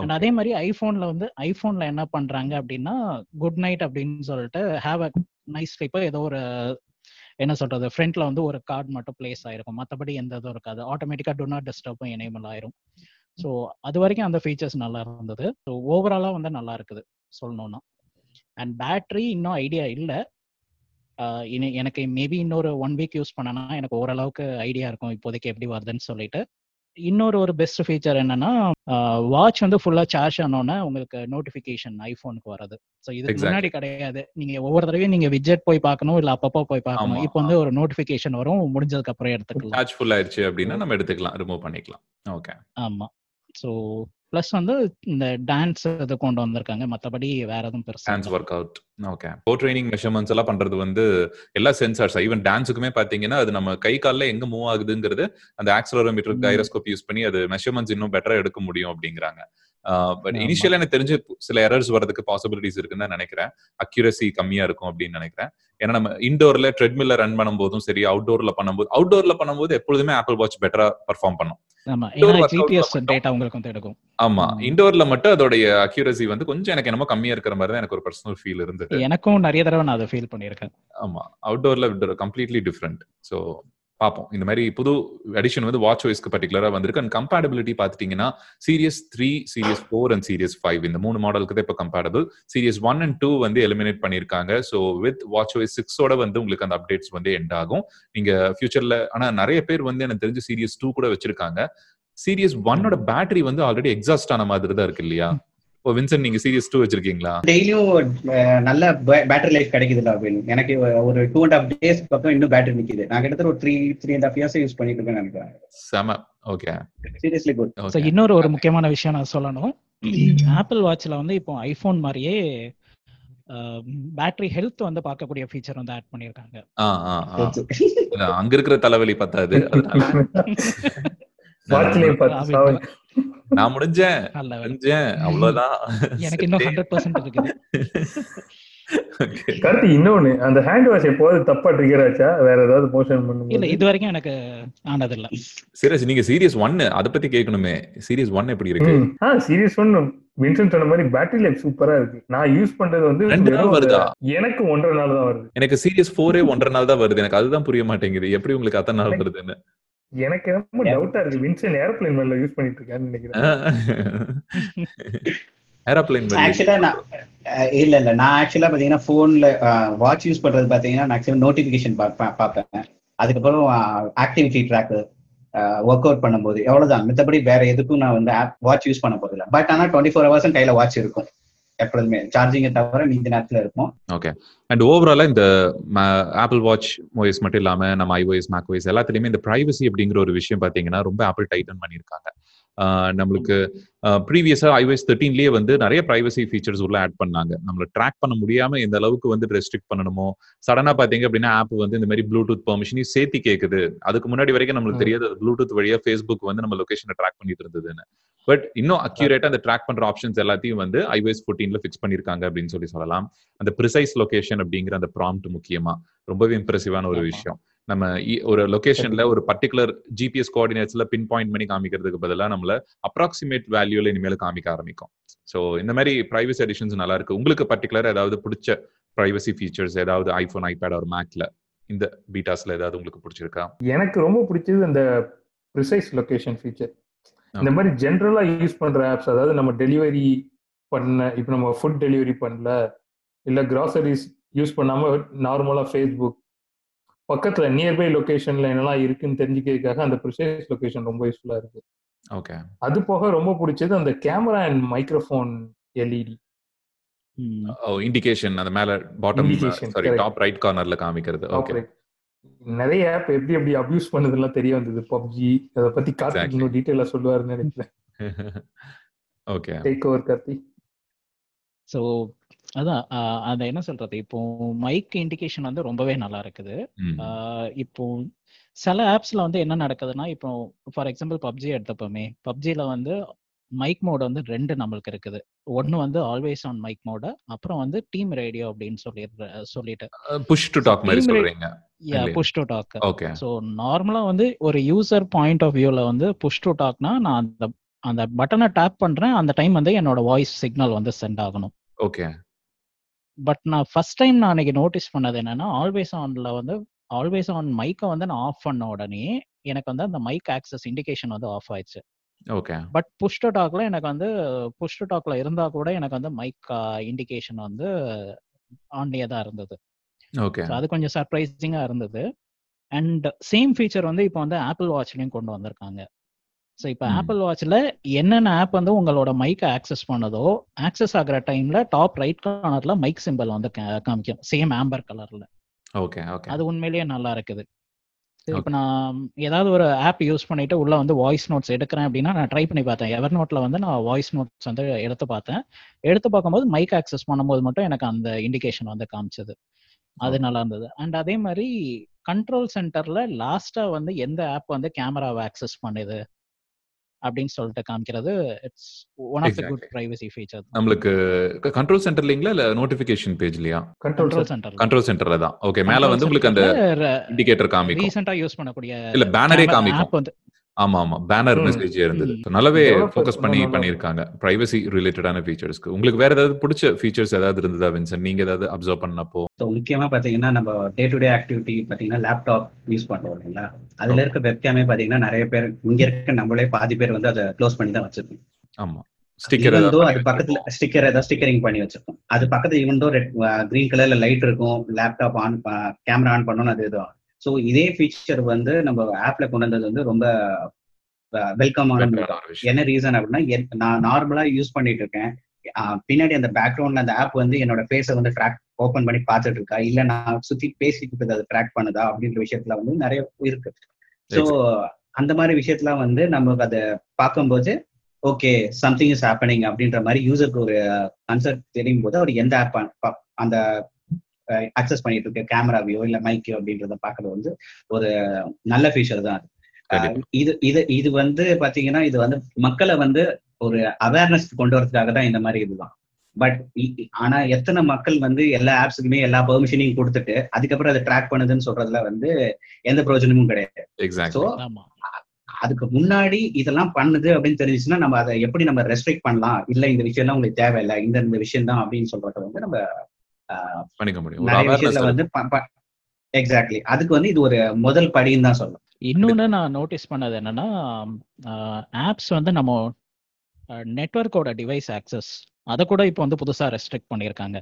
அண்ட் அதே மாதிரி ஐபோன்ல வந்து ஐபோன்ல என்ன பண்றாங்க அப்படின்னா குட் நைட் அப்படின்னு சொல்லிட்டு ஹேவ் அ நைஸ் ஸ்லீப்பர் ஏதோ ஒரு என்ன சொல்றது? ஃப்ரண்ட்ல வந்து ஒரு கார்டு மட்டும் பிளேஸ் ஆயிருக்கும். மற்றபடி எந்த இதுவும் இருக்காது. ஆட்டோமேட்டிக்கா டு நாட் டிஸ்டர்பும் எனேபிள் ஆயிரும். ஸோ அது வரைக்கும் அந்த ஃபீச்சர்ஸ் நல்லா இருந்தது. ஸோ ஓவராலாக வந்து நல்லா இருக்குது. சொல்லணும்னா. அண்ட் பேட்ரி இன்னும் ஐடியா இல்லை. இனி எனக்கு மேபி இன்னொரு ஒன் வீக் யூஸ் பண்ணனா எனக்கு ஓரளவுக்கு ஐடியா இருக்கும். இப்போதைக்கு எப்படி வருதுன்னு சொல்லிட்டு. இன்னொரு ஒரு பெஸ்ட் ஃபீச்சர் என்னன்னா வாட்ச் வந்து ஃபுல்லா சார்ஜ் ஆனோன்னா உங்களுக்கு நோட்டிபிகேஷன் ஐபோனுக்கு வருது ஸோ இதுக்கு. முன்னாடி கிடையாது. நீங்க ஒவ்வொரு தடவையும் நீங்க விஜெட் போய் பார்க்கணும் இல்ல அப்பப்போ போய் பார்க்கணும். இப்போ வந்து ஒரு நோட்டிபிகேஷன் வரும் முடிஞ்சதுக்கு அப்புறம் எடுத்துக்கலாம். சார்ஜ் ஃபுல் ஆயிருச்சு அப்படின்னா நம்ம எடுத்துக்கலாம் ரிமூவ் பண்ணிக்கலாம். ஓகே ஆமா. ஸோ ப்ளஸ் வந்து இந்த டான்ஸ் இது கொண்டு வந்திருக்காங்க. மற்றபடி வேற எதுவும் பெருசா dance. Work out okay core training measurements எல்லாம் பண்றது வந்து எல்லா சென்சார்ஸ் ஈவன் டான்ஸுக்குமே பாத்தீங்கன்னா அது நம்ம கை கால்ல எங்க மூவ் ஆகுதுங்கிறது அந்த ஆக்சலரோமீட்டர். கைரோஸ்கோப் யூஸ் பண்ணி அது மெஷர்மெண்ட்ஸ் இன்னும் பெட்டரா எடுக்க முடியும் அப்படிங்கிறாங்க. பட் ஆமா. இனிஷியலா எனக்கு தெரிஞ்சு சில எரர்ஸ் வரதுக்கு பாசிபிலிட்டிஸ் இருக்குன்னு தான் நினைக்கிறேன். அக்யூரசி கம்மியா இருக்கும் அப்படின்னு நினைக்கிறேன். ஏன்னா நம்ம இண்டோர்ல ட்ரெட்மில்ல ரன் பண்ணும்போதும் சரி அவுட்டோர்ல பண்ணும்போது அவுட்டோர்ல பண்ணும்போது எப்பொழுதுமே ஆப்பிள் வாட்ச் பெட்டரா பர்ஃபார்ம் பண்ணும். ஆமா. ஜிபிஎஸ். டேட்டா உங்களுக்கு வந்து எடுக்கும். ஆமா. ம். இண்டோர்ல மட்டும் அதோடைய அக்யூரசி வந்து கொஞ்சம் எனக்கு என்னமோ கம்மியா இருக்கிற மாதிரி தான் எனக்கு ஒரு பர்சனல் ஃபீல் இருந்தது. எனக்கும் நிறைய தடவை நான் அதை ஃபீல் பண்ணியிருக்கேன். ஆமா. அவுட்டோர்ல கம்ப்ளீட்லி டிஃப்ரெண்ட் ஸோ பார்ப்போம். இந்த மாதிரி புது அடிஷன் வந்து வாட்ச் வாய்ஸ்க்கு பர்டிகுலராக வந்திருக்கு. அண்ட் கம்பேட்டபிலிட்டி பார்த்துட்டீங்கன்னா series three series four and series five இந்த மூணு மாடலுக்கு தான் இப்போ compatible series one and two வந்து எலிமினேட் பண்ணியிருக்காங்க. ஸோ வித் வாட்ச் வாய்ஸ் சிக்ஸோட வந்து உங்களுக்கு அந்த அப்டேட்ஸ் வந்து எண்ட் ஆகும். நீங்க ஃபியூச்சர்ல ஆனால் நிறைய பேர் வந்து எனக்கு தெரிஞ்சு சீரியஸ் டூ கூட வச்சிருக்காங்க. சீரியஸ் ஒன்னோட பேட்டரி வந்து ஆல்ரெடி எக்ஸாஸ்ட் ஆன மாதிரி தான் இருக்கு இல்லையா? இப்போ வின்சென்ட் நீங்க சீரியஸ் டூ வச்சிருக்கீங்களா? டெய்லியும் நல்ல பேட்டரி லைஃப் கிடைக்குதுல்ல அப்படின்னு எனக்கு ஒரு டூ அண்ட் ஹாஃப் டேஸ் பக்கம் இன்னும் பேட்டரி நிக்குது. நான் கிட்டத்தட்ட ஒரு three three and half years use பண்ணிட்டு இருக்கேன்னு நினைக்கிறேன். செம. ஓகே சீரியஸ்லி குட் இன்னொரு ஒரு முக்கியமான விஷயம் நான் சொல்லணும். ஆப்பிள் வாட்ச்ல வந்து இப்போ ஐபோன் மாதிரியே பேட்டரி ஹெல்த் வந்து பார்க்கக்கூடிய ஃபீச்சர் வந்து ஆட் இல்ல, அங்க இருக்கிற தலைவலி பத்தாது. *laughs* நான் முடிஞ்சேன். முடிஞ்சேன் அவ்வளவுதான். எனக்கு இன்னும் ஹண்ட்ரட் பர்சன்ட் இருக்குது. Okay. கருத்து இன்னொன்னு அந்த ஹேண்ட் வாஷ் எப்போது தப்பா ட்ரிகர் ஆச்சா? வேற ஏதாவது மோஷன் இல்ல பண்ணும்போது இது வரைக்கும் எனக்கு ஆனது இல்ல சீரியஸ் நீங்க சீரியஸ் ஒன்னு அத பத்தி கேட்கணுமே. சீரியஸ் ஒன் எப்படி இருக்கு. ஆ சீரியஸ் ஒன்னு வின்சென்ட் சொன்ன மாதிரி பேட்டரி லைஃப் சூப்பரா இருக்கு. நான் யூஸ் பண்றது வந்து ரெண்டு நாள் வருதா? எனக்கு ஒன்றரை நாள் தான் வருது. எனக்கு சீரியஸ் ஃபோரே ஒன்றரை நாள் தான் வருது. எனக்கு அதுதான் புரிய மாட்டேங்குது. எப்படி உங்களுக்கு அத்தனை நாள் வருதுன்னு? எனக்கு ரொம்ப டவுட்டா இருக்கு. வின்சென்ட் ஏரோப்ளேன் மேல யூஸ் பண்ணிட்டு இருக்கான்னு நினைக்கிறேன் ஏரோப்ளைன் ஆக்சுவலா நான் இல்ல இல்ல. நான் ஆக்சுவலா பாத்தீங்கன்னா போன்ல வாட்ச் யூஸ் பண்றது பாத்தீங்கன்னா மேக்ஸிமம் நோட்டிபிகேஷன் பார்ப்பேன் அதுக்கப்புறம் ஆக்டிவிட்டி ட்ராக் ஒர்க் அவுட் பண்ணும்போது எவ்வளவுதான். மித்தபடி வேற எதுக்கும் நான் வந்து வாட்ச் யூஸ் பண்ண போதில்லை பட் ஆனா டுவெண்ட்டி ஃபோர் ஹவர்ஸும் கையில வாட்ச் இருக்கும். எப்பொழுதுமே. சார்ஜிங்கை தவிர மீதி நேரத்துல இருக்கும் ஓகே அண்ட் ஓவராலா இந்த ஆப்பிள் வாட்ச் ஓஎஸ் மட்டும் இல்லாம நம்ம ஐஓஎஸ் மேக் ஓஎஸ் எல்லாத்துலயுமே இந்த பிரைவசி அப்படிங்கிற ஒரு விஷயம் பாத்தீங்கன்னா ரொம்ப ஆப்பிள் டைட்டன் பண்ணியிருக்காங்க. நம்மளுக்கு ப்ரீவியஸா ஐஓஎஸ் தேர்ட்டீன்லயே வந்து நிறைய பிரைவசி ஃபீச்சர்ஸ் உள்ள ஆட் பண்ணாங்க. நம்மள ட்ராக் பண்ண முடியாம எந்த அளவுக்கு வந்து ரெஸ்ட்ரிக்ட் பண்ணணுமோ சடனா பாத்தீங்க அப்படின்னா ஆப் வந்து இந்த மாதிரி ப்ளூடூத் பெர்மிஷனையும் சேர்த்து கேக்குது. அதுக்கு முன்னாடி வரைக்கும் நம்மளுக்கு. தெரியாது ப்ளூடூத் வழியா ஃபேஸ்புக் வந்து நம்ம லொகேஷனை ட்ராக் பண்ணிட்டு இருந்ததுன்னு. பட் இன்னும் அக்யூரேட்டா அந்த ட்ராக் பண்ற ஆப்ஷன்ஸ் எல்லாத்தையும் வந்து ஐஓஎஸ் ஃபோர்டீன்ல ஃபிக்ஸ் பண்ணிருக்காங்க அப்படின்னு சொல்லி சொல்லலாம். அந்த ப்ரிசைஸ் லொகேஷன் அப்படிங்கிற அந்த ப்ராம்ப்ட் முக்கியமா. ரொம்பவே இம்ப்ரெசிவான ஒரு. விஷயம். நம்ம ஒரு லொகேஷன்ல ஒரு பர்டிகுலர் ஜிபிஎஸ் கோஆர்டினேட்ஸ்ல பின் பாயிண்ட் பண்ணி காமிக்கிறதுக்கு பதிலா நம்மள அப்ராக்சிமேட் வேல்யூல இனிமேல் காமிக்க ஆரம்பிக்கும். சோ இந்த மாதிரி பிரைவசி எடிஷன்ஸ் நல்லா இருக்கு. உங்களுக்கு பர்டிகுலர் ஏதாவது பிடிச்ச பிரைவசி ஃபீச்சர்ஸ் ஏதாவது ஐபோன் ஐபேட் ஒரு மேக்ல இந்த பீட்டாஸ்ல ஏதாவது உங்களுக்கு பிடிச்சிருக்கா? எனக்கு ரொம்ப பிடிச்சது அந்த ப்ரிசைஸ் லொகேஷன் ஃபீச்சர் இந்த மாதிரி ஜென்ரலா யூஸ் பண்ற ஆப்ஸ் அதாவது நம்ம டெலிவரி பண்ண இப்போ நம்ம ஃபுட் டெலிவரி பண்ணல இல்ல கிராசரிஸ் யூஸ் பண்ணாம நார்மலா ஃபேஸ்புக் பக்கத்துல நியர்பை லொகேஷன்ல என்னெல்லாம் இருக்குன்னு தெரிஞ்சுக்கிறதுக்காக அந்த ப்ரிசைஸ் லொகேஷன் ரொம்ப யூஸ்ஃபுல்லா இருக்கு. ஓகே அது போக ரொம்ப பிடிச்சது அந்த camera and microphone LED hmm. Indication அந்த மேல bottom Indication, sorry. Top right கார்னர்ல காமிக்கிறது. ஓகே நிறைய ஆப் எப்படி எப்படி அபியூஸ் பண்ணதெல்லாம் தெரிய வந்தது. பப்ஜி அதை பத்தி கார்த்திக். இன்னும் டீட்டெயிலா சொல்லுவாருன்னு நினைக்கிறேன். Okay take over Karthi so அதான் ஆஹ் அது என்ன சொல்றது? இப்போ மைக் இண்டிகேஷன் வந்து ரொம்பவே நல்லா இருக்குது. ஆஹ் இப்போ சில ஆப்ஸ்ல வந்து என்ன நடக்குதுன்னா இப்போ ஃபார் எக்ஸாம்பிள் பப்ஜி எடுத்தப்போமே பப்ஜில வந்து மைக் மோட் வந்து ரெண்டு நம்மளுக்கு இருக்குது. ஒன்னு வந்து ஆல்வேஸ் ஆன் மைக் மோடு அப்புறம் வந்து டீம் ரேடியோ அப்படின்னு சொல்லி சொல்லிட்டு. புஷ் டு டாக் மாதிரி சொல்றீங்க. Yeah? Push to talk okay so நார்மலா வந்து ஒரு யூசர் பாயிண்ட் ஆஃப் வியூல வந்து புஷ் டு டாக்னா நான் அந்த அந்த பட்டனை டேப் பண்றேன் அந்த டைம் வந்து என்னோட வாய்ஸ் சிக்னல் வந்து சென்ட் ஆகணும். ஓகே பட் நான் ஃபர்ஸ்ட் டைம் நான் அன்னைக்கு நோட்டீஸ் பண்ணது என்னன்னா ஆல்வேஸ் ஆன்ல வந்து ஆல்வேஸ் ஆன் மைக்கை வந்து நான் ஆஃப் பண்ண உடனே எனக்கு வந்து அந்த மைக் ஆக்சஸ் இண்டிகேஷன் வந்து ஆஃப் ஆயிடுச்சு. ஓகே. பட் புஷ் டு டாக்ல எனக்கு வந்து புஷ் டு டாக்ல இருந்தா கூட எனக்கு வந்து மைக் இண்டிகேஷன் வந்து ஆன்லயே தான் இருந்தது. ஓகே. அது கொஞ்சம் சர்ப்ரைசிங்கா இருந்தது. அண்ட் சேம் ஃபீச்சர் வந்து இப்போ வந்து ஆப்பிள் வாட்ச்லயும் கொண்டு வந்திருக்காங்க. ஸோ இப்போ. ஆப்பிள் வாட்ச்ல என்னென்ன ஆப் வந்து உங்களோட மைக்கை ஆக்சஸ் பண்ணதோ ஆக்சஸ் ஆகுற டைம்ல டாப் ரைட் கார்னர்ல மைக் சிம்பிள் வந்து காமிக்கும். சேம் ஆம்பர் கலர்ல ஓகே ஓகே அது உண்மையிலேயே நல்லா இருக்குது. இப்போ நான் ஏதாவது ஒரு ஆப் யூஸ் பண்ணிட்டு உள்ள வந்து வாய்ஸ் நோட்ஸ் எடுக்கிறேன் அப்படின்னா நான் ட்ரை பண்ணி பார்த்தேன். எவர் நோட்ல வந்து நான் வாய்ஸ் நோட்ஸ் வந்து எடுத்து பார்த்தேன். எடுத்து பார்க்கும்போது மைக் ஆக்சஸ் பண்ணும்போது மட்டும் எனக்கு அந்த இண்டிகேஷன் வந்து காமிச்சது. அது நல்லா இருந்தது. அண்ட் அதே மாதிரி கண்ட்ரோல் சென்டர்ல லாஸ்டா வந்து எந்த ஆப் வந்து கேமராவை ஆக்சஸ் பண்ணுது? அப்படின்னு சொல்லிட்டு காமிக்கிறது it's one of the good. Privacy feature நம்மளுக்கு கண்ட்ரோல் சென்டர்லீங்களா இல்ல நோட்டிபிகேஷன் பேஜ்லயா கண்ட்ரோல் சென்டர் கண்ட்ரோல் சென்டர்ல தான். ஓகே மேல வந்து உங்களுக்கு அந்த இண்டிகேட்டர் காமிக்கும். ரீசெண்டா யூஸ் பண்ணக்கூடிய இல்ல பேனரே காமிக்கும். ஆப் வந்து ஆமா ஆமா பேனர். மெசேஜ் இருந்தது. நல்லாவே ஃபோக்கஸ் பண்ணி நல்லா பண்ணியிருக்காங்க. பிரைவசி ரிலேட்டடான ஃபீச்சர்ஸ்க்கு உங்களுக்கு வேற ஏதாவது பிடிச்ச ஃபீச்சர்ஸ் ஏதாவது இருந்ததா வின்சன் நீங்க ஏதாவது அப்சர்வ் பண்ணப்போ? முக்கியமா பாத்தீங்கன்னா நம்ம டே டு டே ஆக்டிவிட்டி பாத்தீங்கன்னா லேப்டாப் யூஸ் பண்றோம் இல்லைங்களா? அதுல இருக்க வெப்கேமே பாத்தீங்கன்னா நிறைய பேர் இங்க இருக்க நம்மளே பாதி பேர் வந்து அதை க்ளோஸ் பண்ணி தான் வச்சிருக்கோம். ஆமா. ஸ்டிக்கர் அது பக்கத்துல ஸ்டிக்கர் ஏதாவது ஸ்டிக்கரிங் பண்ணி வச்சிருக்கோம். அது பக்கத்துல ஈவன் தோ ரெட் கிரீன் கலர்ல லைட் இருக்கும் லேப்டாப் ஆன் கேமரா ஆன் பண்ணணும் அது இதுவும் ஸோ இதே ஃபீச்சர் வந்து நம்ம ஆப்ல கொண்டு வந்தது வந்து ரொம்ப வெல்கமான என்ன ரீசன் அப்படின்னா நான் நார்மலா யூஸ் பண்ணிட்டு இருக்கேன். பின்னாடி அந்த பேக்ரவுண்ட்ல அந்த ஆப் வந்து என்னோட ஃபேஸை வந்து ட்ராக் ஓபன் பண்ணி பார்த்துட்டு இருக்கா? இல்ல நான் சுத்தி பேசிட்டு இருக்கிறது அது ட்ராக் பண்ணுதா? அப்படின்ற விஷயத்துல வந்து நிறைய இருக்கு. ஸோ அந்த மாதிரி விஷயத்துல வந்து நமக்கு அதை பார்க்கும்போது ஓகே சம்திங் இஸ் ஹேப்பனிங் அப்படின்ற மாதிரி யூசருக்கு ஒரு கன்செப்ட் தெரியும் போது அவர் எந்த ஆப் அந்த அக்சஸ் பண்ணிட்டு இருக்க கேமராவையோ இல்ல மைக்கையோ அப்படின்றத பார்க்கறது வந்து ஒரு நல்ல ஃபீச்சர் தான் அது. இது இது இது வந்து பாத்தீங்கன்னா இது வந்து மக்களை வந்து ஒரு அவேர்னஸ் கொண்டு வரதுக்காக தான் இந்த மாதிரி இதுதான். பட் ஆனா எத்தனை மக்கள் வந்து எல்லா ஆப்ஸுக்குமே எல்லா பெர்மிஷனையும் கொடுத்துட்டு அதுக்கப்புறம் அதை ட்ராக் பண்ணுதுன்னு சொல்றதுல வந்து எந்த பிரயோஜனமும் கிடையாது. ஸோ அதுக்கு முன்னாடி இதெல்லாம் பண்ணுது அப்படின்னு தெரிஞ்சுச்சுன்னா நம்ம அதை எப்படி நம்ம ரெஸ்ட்ரிக்ட் பண்ணலாம்? இல்ல இந்த விஷயம்லாம் உங்களுக்கு தேவையில்லை இந்த இந்த விஷயம் தான் அப்படின்னு சொல்றத வந்து நம்ம பண்ணிக்க முடியும். வந்து எக்ஸாக்ட்லி அதுக்கு வந்து இது ஒரு முதல் படின்னு தான் சொல்லலாம் இன்னொன்னு நான் நோட்டீஸ் பண்ணது என்னன்னா ஆப்ஸ் வந்து நம்ம நெட்வொர்க்கோட டிவைஸ் ஆக்சஸ் அதை கூட இப்போ வந்து புதுசா ரெஸ்ட்ரிக்ட் பண்ணியிருக்காங்க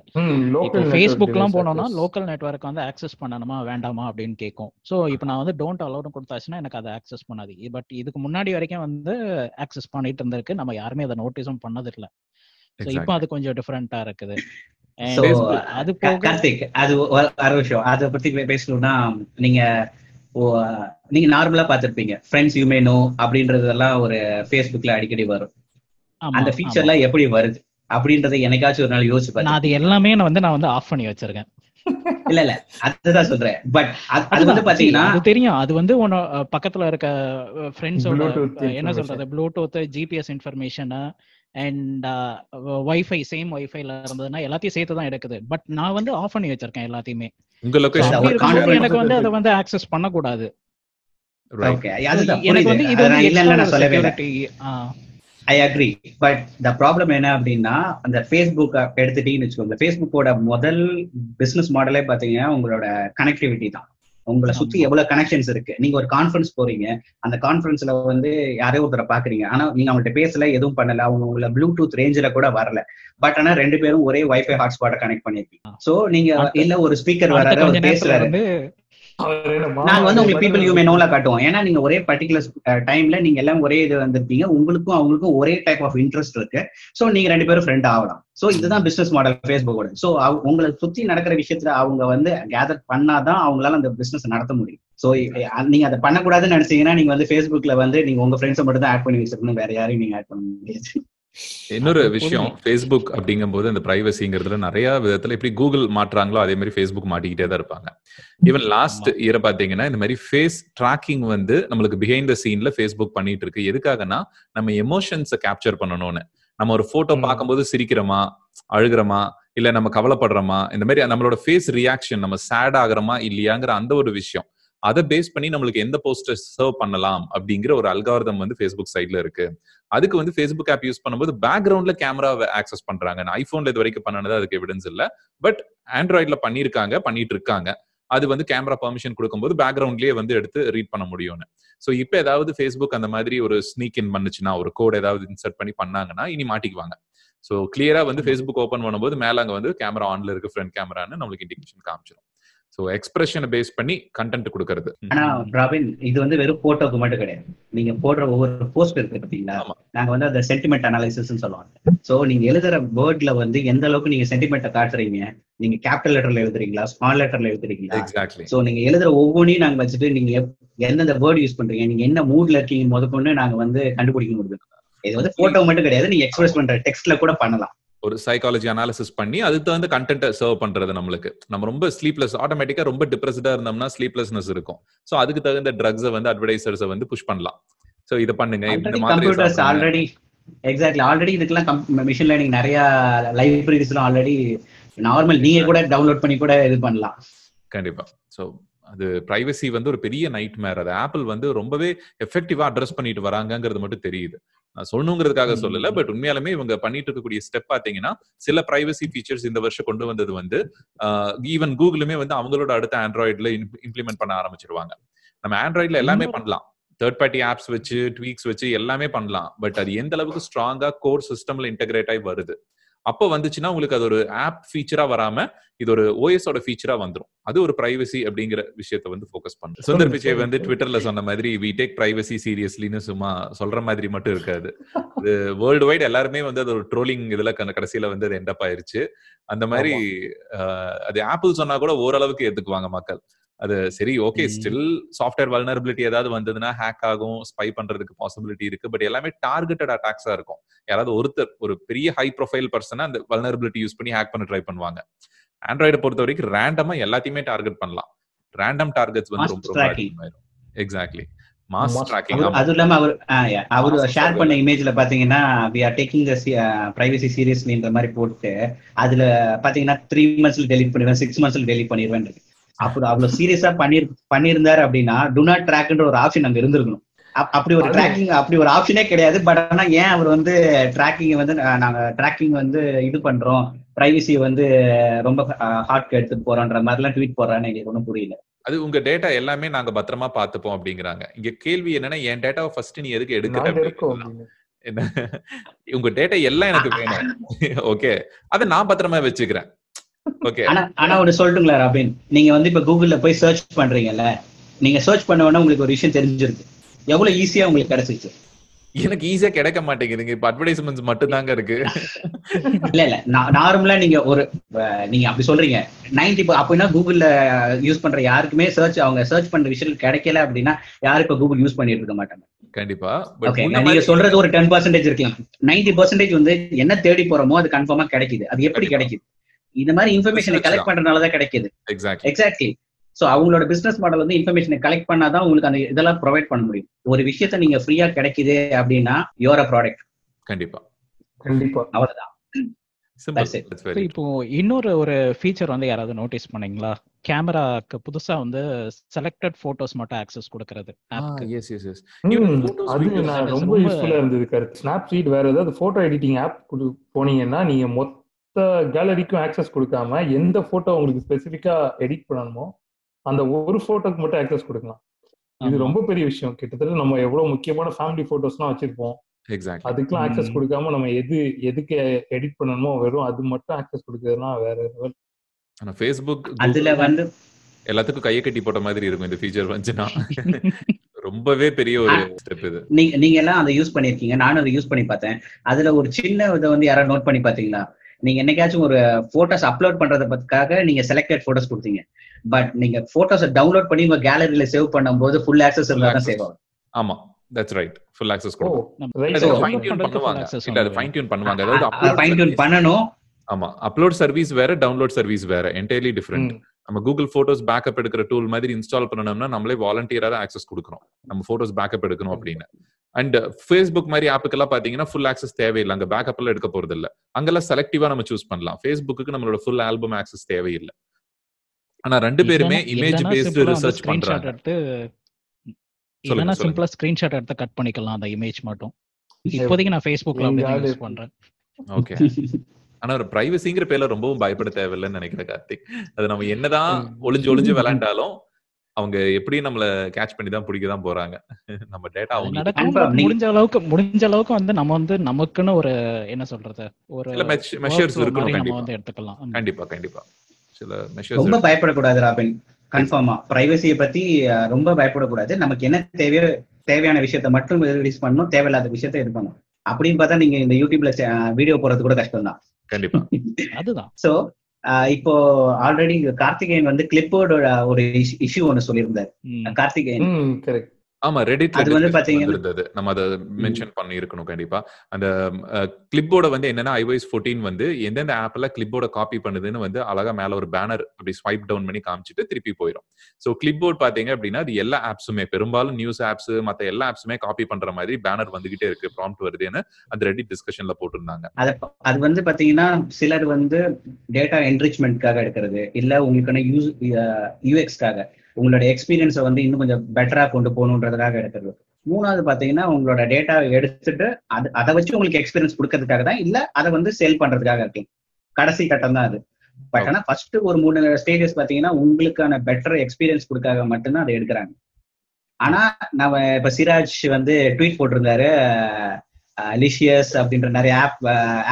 இப்போ ஃபேஸ்புக்லாம் போனோம்னா லோக்கல் நெட்வொர்க் வந்து ஆக்சஸ் பண்ணணுமா வேண்டாமா அப்படின்னு கேட்கும். ஸோ இப்போ நான் வந்து டோன்ட் அலோடு கொடுத்தாச்சுன்னா எனக்கு அதை ஆக்சஸ் பண்ணாது. பட் இதுக்கு முன்னாடி வரைக்கும் வந்து ஆக்சஸ் பண்ணிட்டு இருந்திருக்கு. நம்ம யாருமே அதை நோட்டீஸும் பண்ணதில்லை. ஸோ இப்போ அது கொஞ்சம் டிஃப்ரெண்டா இருக்குது. அது கா- போக கார்த்திக் அது வேற விஷயம். அதை பத்தி பேசணும்னா நீங்க ஓ, நீங்க நார்மலா பார்த்திருப்பீங்க. ஃப்ரெண்ட்ஸ் யூ மே நோ அப்படின்றதெல்லாம் ஒரு ஃபேஸ்புக்ல அடிக்கடி வரும். அந்த. ஃபீச்சர்லாம் எப்படி வருது? அப்படின்றத என்னைக்காச்சும் ஒரு நாள் யோசிச்சு நான் பாத்து அது எல்லாமே நான் வந்து நான் வந்து ஆஃப் பண்ணி வச்சிருக்கேன். இல்ல இல்ல. அதுதான் சொல்றேன். பட் அது வந்து பாத்தீங்கன்னா அது தெரியும். அது வந்து உன பக்கத்துல இருக்க ஃப்ரெண்ட்ஸோட Bluetooth என்ன information. சொல்றது? Bluetooth GPS information and wifi same வைஃபைல இருந்ததுன்னா எல்லாத்தையும் சேர்த்து தான் எடுக்குது. பட் நான் வந்து ஆஃப் பண்ணி வச்சிருக்கேன் எல்லாத்தையுமே. எனக்கு வந்து அதை வந்து ஆக்சஸ் பண்ணக்கூடாது. எனக்கு வந்து இது I agree but the problem என்ன அப்படின்னா அந்த ஃபேஸ்புக் எடுத்துட்டீங்கன்னு வச்சுக்கோங்க. ஃபேஸ்புக்கோட முதல் பிசினஸ் மாடலே பாத்தீங்கன்னா உங்களோட கனெக்டிவிட்டி தான். உங்களை சுத்தி. எவ்வளவு கனெக்ஷன்ஸ் இருக்கு? நீங்க ஒரு கான்ஃபரன்ஸ் போறீங்க. அந்த கான்ஃபரன்ஸ்ல வந்து யாரையோ ஒருத்தரை பாக்குறீங்க ஆனா நீங்க அவங்கள்ட்ட பேசல எதுவும் பண்ணல. அவங்க உங்களை ப்ளூடூத் ரேஞ்சில கூட வரல. பட் ஆனா ரெண்டு பேரும் ஒரே வைஃபை ஹாட்ஸ்பாட்டை கனெக்ட் பண்ணிருக்கீங்க. சோ நீங்க இல்ல ஒரு ஸ்பீக்கர் நேரத்துல பேசுறாரு. நாங்க வந்து உங்களுக்கு பீப்பிள் யூ மே நோல காட்டுவோம். ஏன்னா நீங்க ஒரே பர்டிகுலர் டைம்ல நீங்க எல்லாம் ஒரே இது வந்திருப்பீங்க. உங்களுக்கும் அவங்களுக்கும் ஒரே டைப் ஆஃப் இன்ட்ரெஸ்ட் இருக்கு. சோ நீங்க ரெண்டு பேரும் ஃப்ரெண்ட் ஆகலாம். சோ இதுதான் பிசினஸ் மாடல் ஃபேஸ்புக்கோட சோ உங்களை சுத்தி நடக்கிற விஷயத்துல அவங்க வந்து கேதர் பண்ணாதான் அவங்களால அந்த பிசினஸ் நடத்த முடியும். சோ நீங்க அதை பண்ணக்கூடாதுன்னு நினைச்சீங்கன்னா நீங்க வந்து ஃபேஸ்புக்ல வந்து நீங்க உங்க ஃப்ரெண்ட்ஸை மட்டும் தான் ஆட் பண்ணி வச்சிருக்கணும். வேற யாரையும் நீங்க ஆட் பண்ண முடியாது. இன்னொரு விஷயம். ஃபேஸ்புக் அப்படிங்கும்போது அந்த பிரைவசிங்கிறதுல நிறைய விதத்துல எப்படி கூகுள் மாட்டுறாங்களோ அதே மாதிரி ஃபேஸ்புக் மாட்டிக்கிட்டே தான் இருப்பாங்க. ஈவன் லாஸ்ட் இயர் பாத்தீங்கன்னா இந்த மாதிரி ஃபேஸ் ட்ராக்கிங் வந்து நம்மளுக்கு பிஹைண்ட் த சீன்ல ஃபேஸ்புக் பண்ணிட்டு இருக்கு. எதுக்காகனா நம்ம எமோஷன்ஸை கேப்சர் பண்ணணும்னு. நம்ம ஒரு போட்டோ. பார்க்கும்போது சிரிக்கிறோமா அழுகிறோமா இல்ல நம்ம கவலைப்படுறோமா இந்த மாதிரி நம்மளோட ஃபேஸ் ரியாக்ஷன் நம்ம சேட் ஆகுறோமா இல்லையாங்கிற அந்த ஒரு விஷயம். அதை பேஸ் பண்ணி நம்மளுக்கு எந்த போஸ்டர் சர்வ் பண்ணலாம் அப்படிங்கிற ஒரு அல்காரதம் வந்து ஃபேஸ்புக் சைட்ல இருக்கு. அதுக்கு வந்து ஃபேஸ்புக் ஆப் யூஸ் பண்ணும்போது பேக்ரவுண்ட்ல கேமராவை ஆக்சஸ் பண்றாங்க. நான் ஐபோன்ல இது வரைக்கும் பண்ணனது அதுக்கு எவிடன்ஸ் இல்ல. பட் ஆண்ட்ராய்ட்ல பண்ணிருக்காங்க பண்ணிட்டு இருக்காங்க. அது வந்து கேமரா பெர்மிஷன் கொடுக்கும்போது பேக்ரவுண்ட்லயே வந்து எடுத்து ரீட் பண்ண முடியும்னு. ஸோ இப்போ ஏதாவது ஃபேஸ்புக் அந்த மாதிரி ஒரு ஸ்னீக் இன் பண்ணுச்சுன்னா ஒரு கோட் ஏதாவது இன்சர்ட் பண்ணி பண்ணாங்கன்னா இனி மாட்டிக்குவாங்க. ஸோ கிளியரா வந்து ஃபேஸ்புக் ஓப்பன் பண்ணும்போது மேல அங்க வந்து கேமரா ஆன்ல இருக்கு ஃப்ரண்ட் கேமரான்னு நம்மளுக்கு இண்டிகேஷன் காமிச்சிடும் ஸோ எக்ஸ்பிரஷனை பேஸ் பண்ணி கண்டென்ட் கொடுக்கறது. ஆனா ராபின் இது வந்து வெறும் போட்டோக்கு மட்டும் கிடையாது. நீங்க போடுற ஒவ்வொரு போஸ்ட் இருக்கு பாத்தீங்களா. நாங்க வந்து அந்த சென்டிமெண்ட் அனாலிசிஸ் சொல்லுவாங்க. சோ நீங்க எழுதுற வேர்ட்ல வந்து எந்த அளவுக்கு நீங்க சென்டிமெண்ட்டை காட்டுறீங்க? நீங்க கேபிட்டல் லெட்டர்ல எழுதுறீங்களா? ஸ்மால் லெட்டர்ல எழுதுறீங்களா? எக்ஸாக்ட்லி சோ நீங்க எழுதுற ஒவ்வொன்றையும் நாங்க வச்சுட்டு நீங்க எந்தெந்த வேர்ட் யூஸ் பண்றீங்க? நீங்க என்ன மூட்ல இருக்கீங்க முதற்கொண்டு நாங்க வந்து கண்டுபிடிக்க முடியும். இது வந்து போட்டோ மட்டும் கிடையாது. நீங்க எக்ஸ்பிரஸ் பண்ற டெக்ஸ்ட்ல கூட பண்ணலாம். ஒரு சைக்காலஜி அனாலிசிஸ் பண்ணி அதுக்கு தகுந்த கண்டென்ட்டை சர்வ் பண்றது நம்மளுக்கு. நம்ம ரொம்ப ஸ்லீப்லெஸ் ஆட்டோமேட்டிக்கா ரொம்ப டிப்ரெஸ்டா இருந்தோம்னா ஸ்லீப்லெஸ்னஸ் இருக்கும். ஸோ அதுக்கு தகுந்த ட்ரக்ஸை வந்து அட்வர்டைசர்ஸை வந்து புஷ் பண்ணலாம். ஸோ இதை பண்ணுங்க. இந்த ஆல்ரெடி மாதிரி எக்ஸாக்ட்லி ஆல்ரெடி இதுக்கெல்லாம் மிஷின் லேர்னிங் நிறைய லைப்ரரிஸ்லாம் ஆல்ரெடி நார்மல் நீங்க கூட டவுன்லோட் பண்ணி கூட இது பண்ணலாம். கண்டிப்பா. ஸோ அது பிரைவசி வந்து ஒரு பெரிய நைட் மேர் அது ஆப்பிள் வந்து ரொம்பவே எஃபெக்டிவா அட்ரஸ் பண்ணிட்டு வராங்கங்கிறது மட்டும் தெரியுது. நான் சொல்லணுங்கிறதுக்காக. சொல்லல பட் உண்மையாலுமே இவங்க பண்ணிட்டு இருக்கக்கூடிய ஸ்டெப் பாத்தீங்கன்னா சில பிரைவசி ஃபீச்சர்ஸ் இந்த வருஷம் கொண்டு வந்தது வந்து ஈவன் கூகுளுமே வந்து அவங்களோட அடுத்த ஆண்ட்ராய்டுல இம்ப்ளிமெண்ட் பண்ண ஆரம்பிச்சிருவாங்க. நம்ம ஆண்ட்ராய்டுல எல்லாமே பண்ணலாம். தேர்ட் பார்ட்டி ஆப்ஸ் வச்சு ட்வீக்ஸ் வச்சு எல்லாமே பண்ணலாம். பட் அது எந்த அளவுக்கு ஸ்ட்ராங்கா கோர் சிஸ்டம்ல இன்டகிரேட் ஆகி வருது? அப்போ வந்துச்சுன்னா உங்களுக்கு அது ஒரு ஆப் ஃபீச்சரா வராம இது ஒரு ஓஎஸோட ஃபீச்சரா வந்துரும். அது ஒரு பிரைவசி அப்படிங்கிற விஷயத்தை வந்து ஃபோக்கஸ் பண்ணும். சுந்தர் பிச்சை வந்து ட்விட்டர்ல சொன்ன மாதிரி வி டேக் பிரைவசி சீரியஸ்லின்னு சும்மா சொல்ற மாதிரி மட்டும் இருக்காது. அது வேர்ல்டு வைட் எல்லாருமே வந்து அது ஒரு ட்ரோலிங் இதுல கடைசியில வந்து அது எண்டப் ஆயிருச்சு. அந்த மாதிரி அது ஆப்பிள் சொன்னா கூட ஓரளவுக்கு ஏத்துக்குவாங்க மக்கள். அது சரி ஓகே. ஸ்டில் சாஃப்ட்வேர் வல்னரபிலிட்டி ஏதாவது வந்ததுன்னா ஹேக் ஆகும் ஸ்பை பண்றதுக்கு பாசிபிலிட்டி இருக்கு. பட் எல்லாமே டார்கெட்டட் அட்டாக்ஸா இருக்கும். யாராவது ஒருத்தர் ஒரு பெரிய ஹை ப்ரொஃபைல் பர்சனை அந்த வல்னரபிலிட்டி யூஸ் பண்ணி ஹேக் பண்ண ட்ரை பண்ணுவாங்க. ஆண்ட்ராய்டை பொறுத்த வரைக்கும் ரேண்டமா எல்லாத்தையுமே டார்கெட் பண்ணலாம். ரேண்டம் டார்கெட்ஸ் வந்து ரொம்ப எக்ஸாக்ட்லி மாஸ் ட்ராக்கிங் அது இல்லாம அவர் அவர் ஷேர். பண்ண இமேஜ்ல பாத்தீங்கன்னா we are taking the privacy சீரியஸ்லின்ற மாதிரி போட்டு அதுல பாத்தீங்கன்னா த்ரீ மந்த்ஸ்ல டெலிட் பண்ணிடுவேன் சிக்ஸ் மந்த்ஸ்ல டெலிட் பண்ணிடுவேன் இருக்கு. அப்புறம் அவ்வளவு சீரியஸா பண்ணி பண்ணியிருந்தாரு அப்படின்னா டு நாட் ட்ராக்ன்ற ஒரு ஆப்ஷன் அங்க இருந்திருக்கணும். அப்- அப்படி ஒரு ட்ராக்கிங் அப்படி ஒரு ஆப்ஷனே கிடையாது. பட் ஆனா ஏன் அவர் வந்து ட்ராக்கிங் வந்து நாங்க ட்ராக்கிங் வந்து இது பண்றோம்? பிரைவசி வந்து ரொம்ப ஹார்ட் எடுத்துட்டு போறோன்ற மாதிரிலாம் ட்வீட் போடுறான்னு எங்களுக்கு ஒன்றும் புரியல. அது உங்க டேட்டா எல்லாமே நாங்க பத்திரமா பாத்துப்போம் அப்படிங்கிறாங்க. இங்க கேள்வி என்னன்னா என் டேட்டாவை ஃபர்ஸ்ட் நீ எதுக்கு எடுக்கிற உங்க டேட்டா எல்லாம் எனக்கு வேணும். *laughs* ஓகே அத நான் பத்திரமா வச்சுக்கிறேன். ஆனா ஆனா ஒன்று சொல்லட்டுங்களா ராபின்? நீங்க வந்து இப்ப கூகுள்ல போய் சர்ச் பண்றீங்கல்ல நீங்க சர்ச் பண்ண உடனே உங்களுக்கு ஒரு விஷயம் தெரிஞ்சிருக்கு. எவ்வளவு ஈஸியா உங்களுக்கு கிடைச்சிச்சு? எனக்கு ஈஸியா கிடைக்க மாட்டேங்குதுங்க. இப்ப அட்வர்டைஸ்மெண்ட்ஸ் மட்டும் தாங்க இருக்கு. இல்ல இல்ல. நார்மலா நீங்க ஒரு நீங்க அப்படி சொல்றீங்க. நைன்டி அப்படின்னா கூகுள்ல யூஸ் பண்ற யாருக்குமே சர்ச் அவங்க சர்ச் பண்ற விஷயம் கிடைக்கல அப்படின்னா யாரும் இப்ப கூகுள் யூஸ் பண்ணிட்டு இருக்க மாட்டாங்க. கண்டிப்பா. ஓகே நீங்க சொல்றது ஒரு டென் பர்சன்டேஜ் இருக்கலாம். நைன்டி பர்சன்டேஜ் வந்து என்ன தேடி போறோமோ அது கன்ஃபார்மா கிடைக்குது. அது எப்படி. கிடைக்குது? இந்த மாதிரி இன்ஃபர்மேஷனை கலெக்ட் பண்றதுனால தான். கிடைக்குது. எக்ஸாக்ட்லி சோ அவங்களோட பிசினஸ் மாடல் வந்து இன்ஃபர்மேஷனை கலெக்ட் பண்ணாதான் உங்களுக்கு அந்த இதெல்லாம் ப்ரொவைட் பண்ண முடியும். ஒரு விஷயத்த நீங்க ஃப்ரீயா கிடைக்குது அப்படின்னா யோர் அ ப்ராடக்ட் கண்டிப்பா. கண்டிப்பா. அவ்வளவுதான். இப்போ இன்னொரு ஒரு ஃபீச்சர் வந்து யாராவது நோட்டீஸ் பண்ணீங்களா? கேமராக்கு புதுசா வந்து செலக்டட் போட்டோஸ் மட்டும் ஆக்சஸ் கொடுக்கறது எஸ் எஸ் எஸ் அது ரொம்ப- யூஸ்ஃபுல்லா இருந்தது. கருத்து ஸ்னாப்சீட் வேற ஏதாவது போட்டோ எடிட்டிங் ஆப் போனீங்கன்னா நீங்க மொத்த கேலரிக்கும் ஆக்சஸ் கொடுக்காம எந்த போட்டோ உங்களுக்கு ஸ்பெசிஃபிக்கா எடிட் பண்ணணுமோ அந்த ஒரு போட்டோக்கு மட்டும் ஆக்சஸ் கொடுக்கலாம். இது ரொம்ப பெரிய விஷயம். கிட்டத்தட்ட நம்ம எவ்வளவு முக்கியமான ஃபேமிலி போட்டோஸ்லாம் வச்சிருப்போம். அதுக்கெல்லாம் ஆக்சஸ். கொடுக்காம நம்ம எது எதுக்கு எடிட் பண்ணணுமோ வெறும் அது மட்டும் ஆக்சஸ் கொடுக்கறதுனா வேற level. ஆனா ஃபேஸ்புக் அதுல வந்து எல்லாத்துக்கும் கையை கட்டி போட்ட மாதிரி இருக்கும் இந்த ஃபீச்சர் வந்துச்சுன்னா. *laughs* ரொம்பவே பெரிய ஒரு ஸ்டெப் இது. நீங்க நீங்க எல்லாம் அதை யூஸ் பண்ணிருக்கீங்க நானும் அதை யூஸ் பண்ணி பார்த்தேன். அதுல ஒரு சின்ன இதை வந்து யாராவது நோட் பண்ணி பாத்தீங்களா நீங்க என்னைக்காச்சும் ஒரு போட்டோஸ் அப்லோட் பண்றத பத்துக்காக நீங்க செலக்டட் போட்டோஸ் கொடுத்தீங்க. பட் நீங்க போட்டோஸ் டவுன்லோட் பண்ணி உங்க கேலரியில சேவ் பண்ணும்போது ஃபுல் ஆக்சஸ் இருந்தா. சேவ் ஆகும் ஆமா தட்ஸ் ரைட் ஃபுல் ஆக்சஸ் கொடுக்கும் ஃபைன் டியூன் பண்ணுவாங்க. access இல்ல அது வந்து ஃபைன் டியூன் பண்ணுவாங்க. அதாவது ஃபைன் டியூன் பண்ணணும். ஆமா அப்லோட் சர்வீஸ் வேற டவுன்லோட் சர்வீஸ் வேற. என்டையர்லி டிஃப்ரெண்ட் நம்ம கூகுள் போட்டோஸ் பேக்கப் எடுக்கிற டூல் மாதிரி இன்ஸ்டால் பண்ணணும்னா நம்மளே வாலண்டியரா தான் ஆக்சஸ் கொடுக்குறோம் நம்ம போட்டோஸ் பேக்கப் எடுக்கணும் அப்படின்னு. அண்ட் ஃபேஸ்புக் மாதிரி ஆப்புக்கெல்லாம் பாத்தீங்கன்னா ஃபுல் ஆக்சஸ் தேவையில்லை. அங்க பேக்கப் எல்லாம் எடுக்க போறது இல்ல. அங்கெல்லாம் செலக்டிவா நம்ம சூஸ் பண்ணலாம். ஃபேஸ்புக்கு நம்மளோட ஃபுல் ஆல்பம் ஆக்சஸ் தேவையில்லை. ஆனா ரெண்டு பேருமே இமேஜ் பேஸ்டு ரிசர்ச் பண்றாங்க. இல்லைன்னா. சிம்பிளா ஸ்கிரீன்ஷாட் எடுத்து கட் பண்ணிக்கலாம் அந்த இமேஜ் மட்டும். இப்போதைக்கு நான் ஃபேஸ்புக்ல அப்படி யூஸ் பண்றேன். ஓகே ஆனா ஒரு பிரைவசிங்கிற பேர்ல ரொம்பவும் பயப்பட தேவையில்லைன்னு நினைக்கிறேன் கார்த்திக். அது நம்ம என்னதான். ஒளிஞ்சு ஒளிஞ்சு விளையாண்டாலும் அவங்க எப்படி நம்மள கேட்ச் பண்ணி தான் பிடிக்க தான் போறாங்க *laughs* நம்ம டேட்டா நடக்கும். முடிஞ்ச அளவுக்கு முடிஞ்ச அளவுக்கு வந்து நம்ம வந்து நமக்குன்னு ஒரு என்ன சொல்றது ஒரு சில மெஷர்ஸ் இருக்கணும் நம்ம கண்டிப்பா. வந்து எடுத்துக்கலாம். கண்டிப்பா கண்டிப்பா. சில ரொம்ப மெஷர்ஸ் பயப்படக்கூடாது ராபின். கன்ஃபார்மா பிரைவசியை பத்தி ரொம்ப பயப்படக்கூடாது. நமக்கு என்ன தேவையோ தேவையான விஷயத்த மட்டும் ரிலீஸ் பண்ணணும். தேவையில்லாத விஷயத்த இது பண்ணணும். அப்படின்னு பார்த்தா நீங்க இந்த யூடியூப்ல வீடியோ போறது கூட கஷ்டம் தான் கண்டிப்பா. *laughs* அதுதான். சோ இப்போ ஆல்ரெடி கார்த்திகேயன் வந்து கிளிப்போர்டோட ஒரு இஷ்யூ ஒன்னு சொல்லியிருந்தாரு. கார்த்திகேயன். ஆமா ரெடிட்ல அது வந்து பாத்தீங்கன்னா- நம்ம அதை மென்ஷன் பண்ணி இருக்கணும் கண்டிப்பா. அந்த கிளிப்போர்ட வந்து என்னன்னா ஐவைஸ் 14 வந்து எந்தெந்த ஆப்ல கிளிப்போர்ட காப்பி பண்ணுதுன்னு வந்து அழகா மேல ஒரு பேனர் அப்படி ஸ்வைப் டவுன் பண்ணி காமிச்சிட்டு திருப்பி போயிடும் சோ கிளிப்போர்ட் பாத்தீங்க அப்படின்னா அது எல்லா ஆப்ஸுமே பெரும்பாலும் நியூஸ் ஆப்ஸ் மத்த எல்லா ஆப்ஸுமே காப்பி பண்ற மாதிரி பேனர் வந்துகிட்டே இருக்கு ப்ராம்ப்ட் வருதுன்னு அந்த ரெடிட் டிஸ்கஷன்ல போட்டிருந்தாங்க. அத அது வந்து பாத்தீங்கன்னா சிலர் வந்து டேட்டா என்ரிச்மெண்ட்காக எடுக்கிறது இல்ல உங்களுக்கான யூஸ் யூஎக்ஸ்க்காக உங்களோட எக்ஸ்பீரியன்ஸை வந்து இன்னும் கொஞ்சம் பெட்டராக கொண்டு போகணுன்றதுக்காக எடுக்கிறது. மூணாவது பார்த்தீங்கன்னா உங்களோட டேட்டாவை எடுத்துட்டு அது அதை வச்சு உங்களுக்கு எக்ஸ்பீரியன்ஸ் கொடுக்கறதுக்காக தான் இல்லை அதை வந்து சேல் பண்றதுக்காக இருக்கலாம் கடைசி கட்டம் தான் அது. பட் ஆனால் ஃபர்ஸ்ட் ஒரு மூணு ஸ்டேஜஸ் பார்த்தீங்கன்னா உங்களுக்கான பெட்டர் எக்ஸ்பீரியன்ஸ் கொடுக்காக மட்டும்தான் அதை எடுக்கிறாங்க. ஆனா நம்ம இப்ப சிராஜ் வந்து ட்வீட் போட்டிருந்தாரு லிஷியஸ் அப்படின்ற நிறைய ஆப்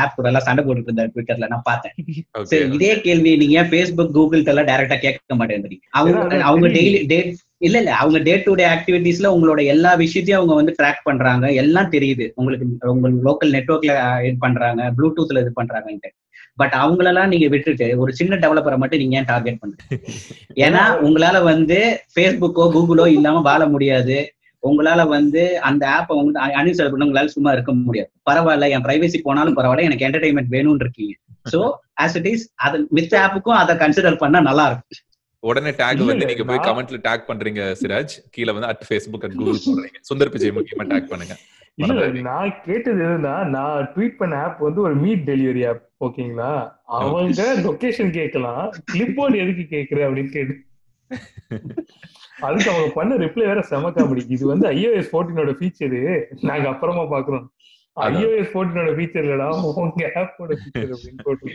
ஆப் கூட எல்லாம் சண்டை போட்டுட்டு இருந்தாரு ட்விட்டர்ல நான் பார்த்தேன். சரி இதே கேள்வி நீங்க ஏன் ஃபேஸ்புக் கூகுள் எல்லாம் டைரக்டா கேட்க மாட்டேன்றீங்க? அவங்க அவங்க. டெய்லி டே இல்ல இல்ல அவங்க டே டு டே ஆக்டிவிட்டீஸ்ல உங்களோட எல்லா விஷயத்தையும் அவங்க வந்து ட்ராக் பண்றாங்க. எல்லாம் தெரியுது. உங்களுக்கு உங்க லோக்கல் நெட்ஒர்க்ல இது பண்றாங்க ப்ளூடூத்ல இது பண்றாங்கன்ட்டு. பட் அவங்களெல்லாம் நீங்க விட்டுட்டு ஒரு சின்ன டெவலப்பரை மட்டும் நீங்க ஏன் டார்கெட் பண்றீங்க? ஏன்னா உங்களால வந்து ஃபேஸ்புக்கோ கூகுளோ இல்லாம வாழ முடியாது. உங்களால வந்து அந்த ஆப்பை வந்து அன்இன்ஸ்டால் பண்ண உங்களால சும்மா இருக்க முடியாது. பரவாயில்ல என் பிரைவசி போனாலும் பரவாயில்ல எனக்கு என்டர்டைன்மெண்ட் வேணும்னு இருக்கீங்க சோ ஆஸ் இட் இஸ் அது மித்த ஆப்புக்கும் அதை கன்சிடர் பண்ணா நல்லா இருக்கும் உடனே டேக் வந்து நீங்க போய் கமெண்ட்ல டேக் பண்றீங்க சிராஜ். கீழ வந்து அட் ஃபேஸ்புக் அட் கூகுள் போடுறீங்க. சுந்தர் பிச்சை முக்கியமா டேக் பண்ணுங்க. நான் கேட்டது என்னன்னா நான் ட்வீட் பண்ண ஆப் வந்து ஒரு மீட் டெலிவரி ஆப் ஓகேங்களா அவங்க லொகேஷன் கேட்கலாம். கிளிப் போர்டு எதுக்கு கேக்குற அப்படின்னு கேட்டு *laughs* அதுக்கு அவங்க பண்ண ரிப்ளை வேற செம காமெடி இது வந்து 14 ஓட ஃபீச்சரு நாங்க அப்புறமா பாக்குறோம் 14 ஓட ஃபீச்சர் இல்லடா உங்க ஆப்போட ஃபீச்சர் அப்படின்னு போட்டு.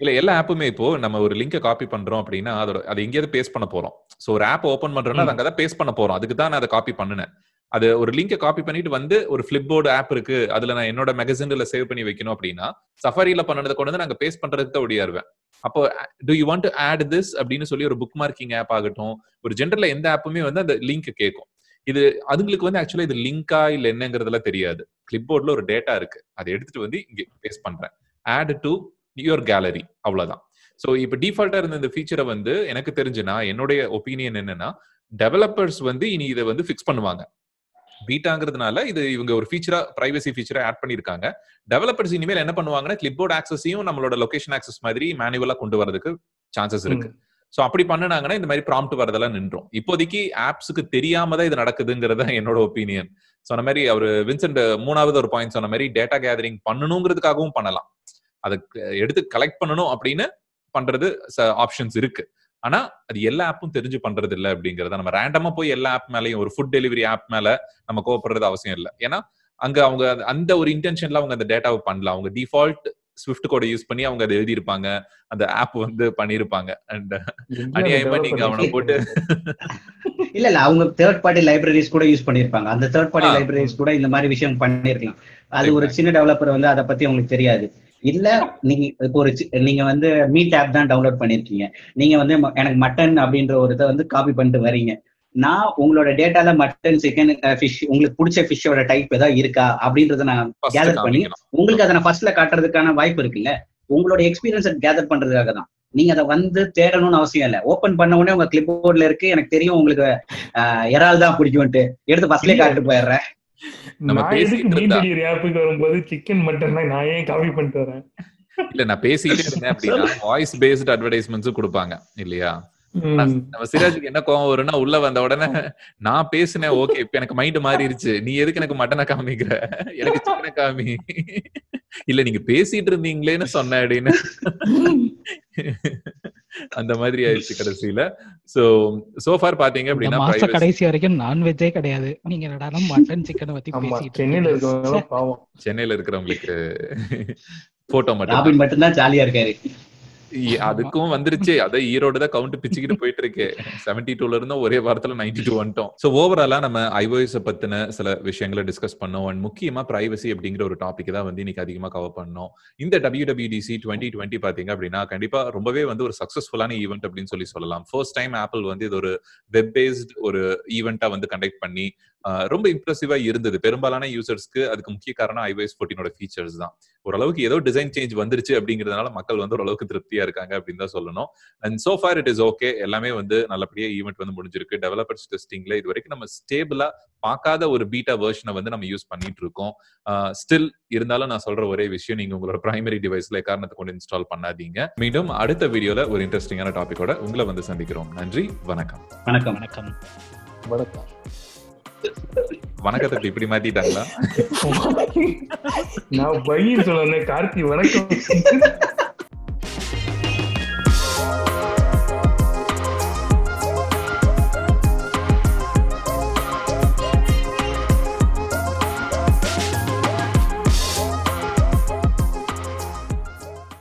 இல்ல எல்லா ஆப்புமே இப்போ நம்ம ஒரு லிங்கை காப்பி பண்றோம் அப்படின்னா அதோட அது எங்கேயாவது பேஸ்ட் பண்ண போறோம். சோ ஒரு ஆப் ஓபன் பண்றோம்னா அது அங்கதான் பேஸ்ட் பண்ண போறோம். அதுக்கு தான் நான் அதை காப்பி பண்ணினேன். அது ஒரு லிங்கை காப்பி பண்ணிட்டு வந்து ஒரு ஃபிளிப்போர்டு ஆப் இருக்கு. அதுல நான் என்னோட மெகசின்ல சேவ் பண்ணி வைக்கணும் அப்படின்னா சஃபாரியில பண்ணதை கொண்டு வந்து நாங்க பேஸ்ட் பண்றதுக்கு தான் ஒடியாருவேன். அப்போ do you want to add this அப்படின்னு சொல்லி ஒரு புக் மார்க்கிங் ஆப் ஆகட்டும் ஒரு ஜென்ரல்ல எந்த ஆப்புமே வந்து அந்த லிங்க் கேட்கும் இது அதுங்களுக்கு வந்து ஆக்சுவலா இது லிங்கா இல்ல என்னங்கிறதுலாம் தெரியாது. கிளிப்போர்ட்ல ஒரு டேட்டா இருக்கு. அதை எடுத்துட்டு வந்து இங்க பேஸ்ட் பண்றேன். ஆட் டு யுவர் கேலரி அவ்வளவுதான். ஸோ இப்போ டிஃபால்ட்டா இருந்த இந்த ஃபீச்சரை வந்து எனக்கு தெரிஞ்சுனா என்னுடைய ஒப்பீனியன் என்னன்னா டெவலப்பர்ஸ் வந்து இனி இதை வந்து ஃபிக்ஸ் பண்ணுவாங்க. பீட்டாங்கிறதுனால இது இவங்க ஒரு ஃபீச்சரா பிரைவசி ஃபீச்சரா ஆட் பண்ணிருக்காங்க டெவலப்பர்ஸ் இனிமேல் என்ன பண்ணுவாங்கன்னா கிளிப்போர்ட் ஆக்சஸையும் நம்மளோட லொகேஷன் ஆக்சஸ் மாதிரி மேனுவலா கொண்டு வரதுக்கு சான்சஸ் இருக்கு. சோ அப்படி பண்ணுனாங்கன்னா இந்த மாதிரி ப்ராம்ப்ட் வரதெல்லாம் நின்றோம். இப்போதைக்கு ஆப்ஸுக்கு தெரியாம தான் இது நடக்குதுங்கிறத *laughs* என்னோட ஒப்பீனியன் சொன்ன மாதிரி அவர் வின்சென்ட் மூணாவது ஒரு பாயிண்ட் சொன்ன மாதிரி டேட்டா கேதரிங் பண்ணணுங்கிறதுக்காகவும் பண்ணலாம். அதை எடுத்து கலெக்ட் பண்ணணும் அப்படின்னு பண்றது ஆப்ஷன்ஸ் இருக்கு. ஆனா அது எல்லா ஆப்பும் தெரிஞ்சு பண்றது இல்ல அப்படிங்கறத நம்ம ரேண்டமா போய் எல்லா ஆப் மேலயும் ஒரு ஃபுட் டெலிவரி ஆப் மேல நம்ம கோவப்படுறது அவசியம் இல்லை. ஏன்னா அங்க அவங்க அந்த- ஒரு இன்டென்ஷன்ல அவங்க அந்த டேட்டாவை பண்ணல. அவங்க டிஃபால்ட் ஸ்விஃப்ட் கோட யூஸ் பண்ணி அவங்க அதை எழுதியிருப்பாங்க. அந்த ஆப் வந்து பண்ணியிருப்பாங்க. அண்ட் அநியாயமா நீங்க அவனை போட்டு *laughs* இல்ல இல்ல அவங்க தேர்ட் பார்ட்டி லைப்ரரிஸ் கூட யூஸ் பண்ணிருப்பாங்க அந்த தேர்ட் பார்ட்டி. லைப்ரரிஸ் கூட இந்த மாதிரி விஷயம் பண்ணிருக்கலாம். அது ஒரு சின்ன டெவலப்பர் வந்து அதை பத்தி உங்களுக்கு தெரியாது. இல்ல நீங்க இப்போ ஒரு நீங்க வந்து மீட் ஆப் தான் டவுன்லோட் பண்ணிருக்கீங்க. நீங்க வந்து எனக்கு மட்டன் அப்படின்ற ஒரு இதை வந்து காப்பி பண்ணிட்டு வரீங்க நான் உங்களோட டேட்டால மட்டன் சிக்கன் ஃபிஷ் உங்களுக்கு பிடிச்ச ஃபிஷ்ஷோட டைப் ஏதாவது இருக்கா? அப்படின்றத நான் கேதர் பண்ணி. உங்களுக்கு அதை நான் ஃபர்ஸ்ட்ல காட்டுறதுக்கான வாய்ப்பு இருக்குல்ல? உங்களோட எக்ஸ்பீரியன்ஸை கேதர் பண்றதுக்காக தான். நீங்க அதை வந்து தேடணும்னு அவசியம் இல்ல. ஓபன் பண்ண உடனே உங்க கிளிப் போர்ட்ல இருக்கு. எனக்கு தெரியும் உங்களுக்கு இறால் தான் பிடிக்கும்ட்டு எடுத்து ஃபர்ஸ்ட்லயே காட்டிட்டு போயிடுறேன். நான் எதுக்கு மீன் ஆப்புக்கு வரும்போது சிக்கன் மட்டன் நான் ஏன் காப்பி பண்ணிட்டு வரேன் இல்ல நான் பேசிக்கிட்டே இருந்தேன் அப்படின்னா வாய்ஸ் பேஸ்ட் அட்வர்டைஸ்மெண்ட்ஸும் கொடுப்பாங்க இல்லையா. நம்ம சிராஜுக்கு என்ன கோவம் வரும்னா உள்ள வந்த உடனே நான் பேசினேன் ஓகே இப்ப எனக்கு மைண்ட் மாறிடுச்சு. நீ எதுக்கு எனக்கு மட்டனை காமிக்கிற? எனக்கு சிக்கனை காமி. இல்ல நீங்க பேசிட்டு இருந்தீங்களேன்னு சொன்ன அப்படின்னு. அந்த மாதிரி ஆயிடுச்சு கடைசியில. சோ சோஃபார் பாத்தீங்க அப்படின்னா கடைசி வரைக்கும் நான்வெஜ்ஜே கிடையாது. நீங்க என்னடா மட்டன் சிக்கனை பத்தி சென்னையில பாவம். சென்னையில இருக்கிறவங்களுக்கு போட்டோ மட்டும் மட்டும்தான் ஜாலியா இருக்காரு. அதுக்கும் வந்துருச்சு. அத ஈரோடு தான் கவுண்ட் பிச்சுக்கிட்டு போயிட்டு இருக்கு செவன்டி டூல இருந்தும் ஒரே வாரத்துல நைன்டி டூ வந்துட்டோம். சோ ஓவராலா நம்ம ஐஓஎஸ் பத்தின சில விஷயங்களை டிஸ்கஸ் பண்ணோம். அண்ட் முக்கியமா பிரைவசி அப்படிங்கிற ஒரு டாபிக் தான் வந்து இன்னைக்கு அதிகமா கவர் பண்ணோம். இந்த டபிள்யூடபிள்யூடிசி டுவெண்ட்டி டுவெண்ட்டி பாத்தீங்க அப்படின்னா கண்டிப்பா ரொம்பவே வந்து ஒரு சக்சஸ்ஃபுல்லான ஈவெண்ட் அப்படின்னு சொல்லி சொல்லலாம். ஃபர்ஸ்ட் டைம் ஆப்பிள் வந்து இது ஒரு வெப் பேஸ்ட் ஒரு ஈவெண்ட்டா வந்து கண்டக்ட் பண்ணி ரொம்ப இம்ப்ரெசிவா இருந்தது. பெரும்பாலான யூசர்ஸ்க்கு அதுக்கு முக்கிய காரணம் ஐஓஎஸ் ஃபோர்டீனோட ஃபீச்சர்ஸ் தான். ஓரளவுக்கு ஏதோ டிசைன் சேஞ்ச் வந்துருச்சு அப்படிங்கிறதுனால மக்கள் வந்து ஓரளவுக்கு திருப்தியா இருக்காங்க அப்படின்னு தான் சொல்லணும். And so far it is okay எல்லாமே வந்து நல்லபடியா ஈவெண்ட் வந்து முடிஞ்சிருக்கு. டெவலப்பர்ஸ் டெஸ்டிங்ல இது வரைக்கும் நம்ம ஸ்டேபிளா பார்க்காத ஒரு பீட்டா வெர்ஷனை வந்து நம்ம யூஸ் பண்ணிட்டு இருக்கோம் ஸ்டில் இருந்தாலும் நான் சொல்ற ஒரே விஷயம் நீங்க உங்களோட பிரைமரி டிவைஸ்ல காரணத்தை கொண்டு இன்ஸ்டால் பண்ணாதீங்க. மீண்டும் அடுத்த வீடியோல ஒரு இன்ட்ரெஸ்டிங்கான டாபிக்கோட உங்களை வந்து சந்திக்கிறோம். நன்றி வணக்கம். வணக்கம் வணக்கம். வணக்கம். வணக்கத்தை இப்படி மாத்திட்டாங்களா? நான் பையன் சொல்லணும் கார்த்தி வணக்கம்.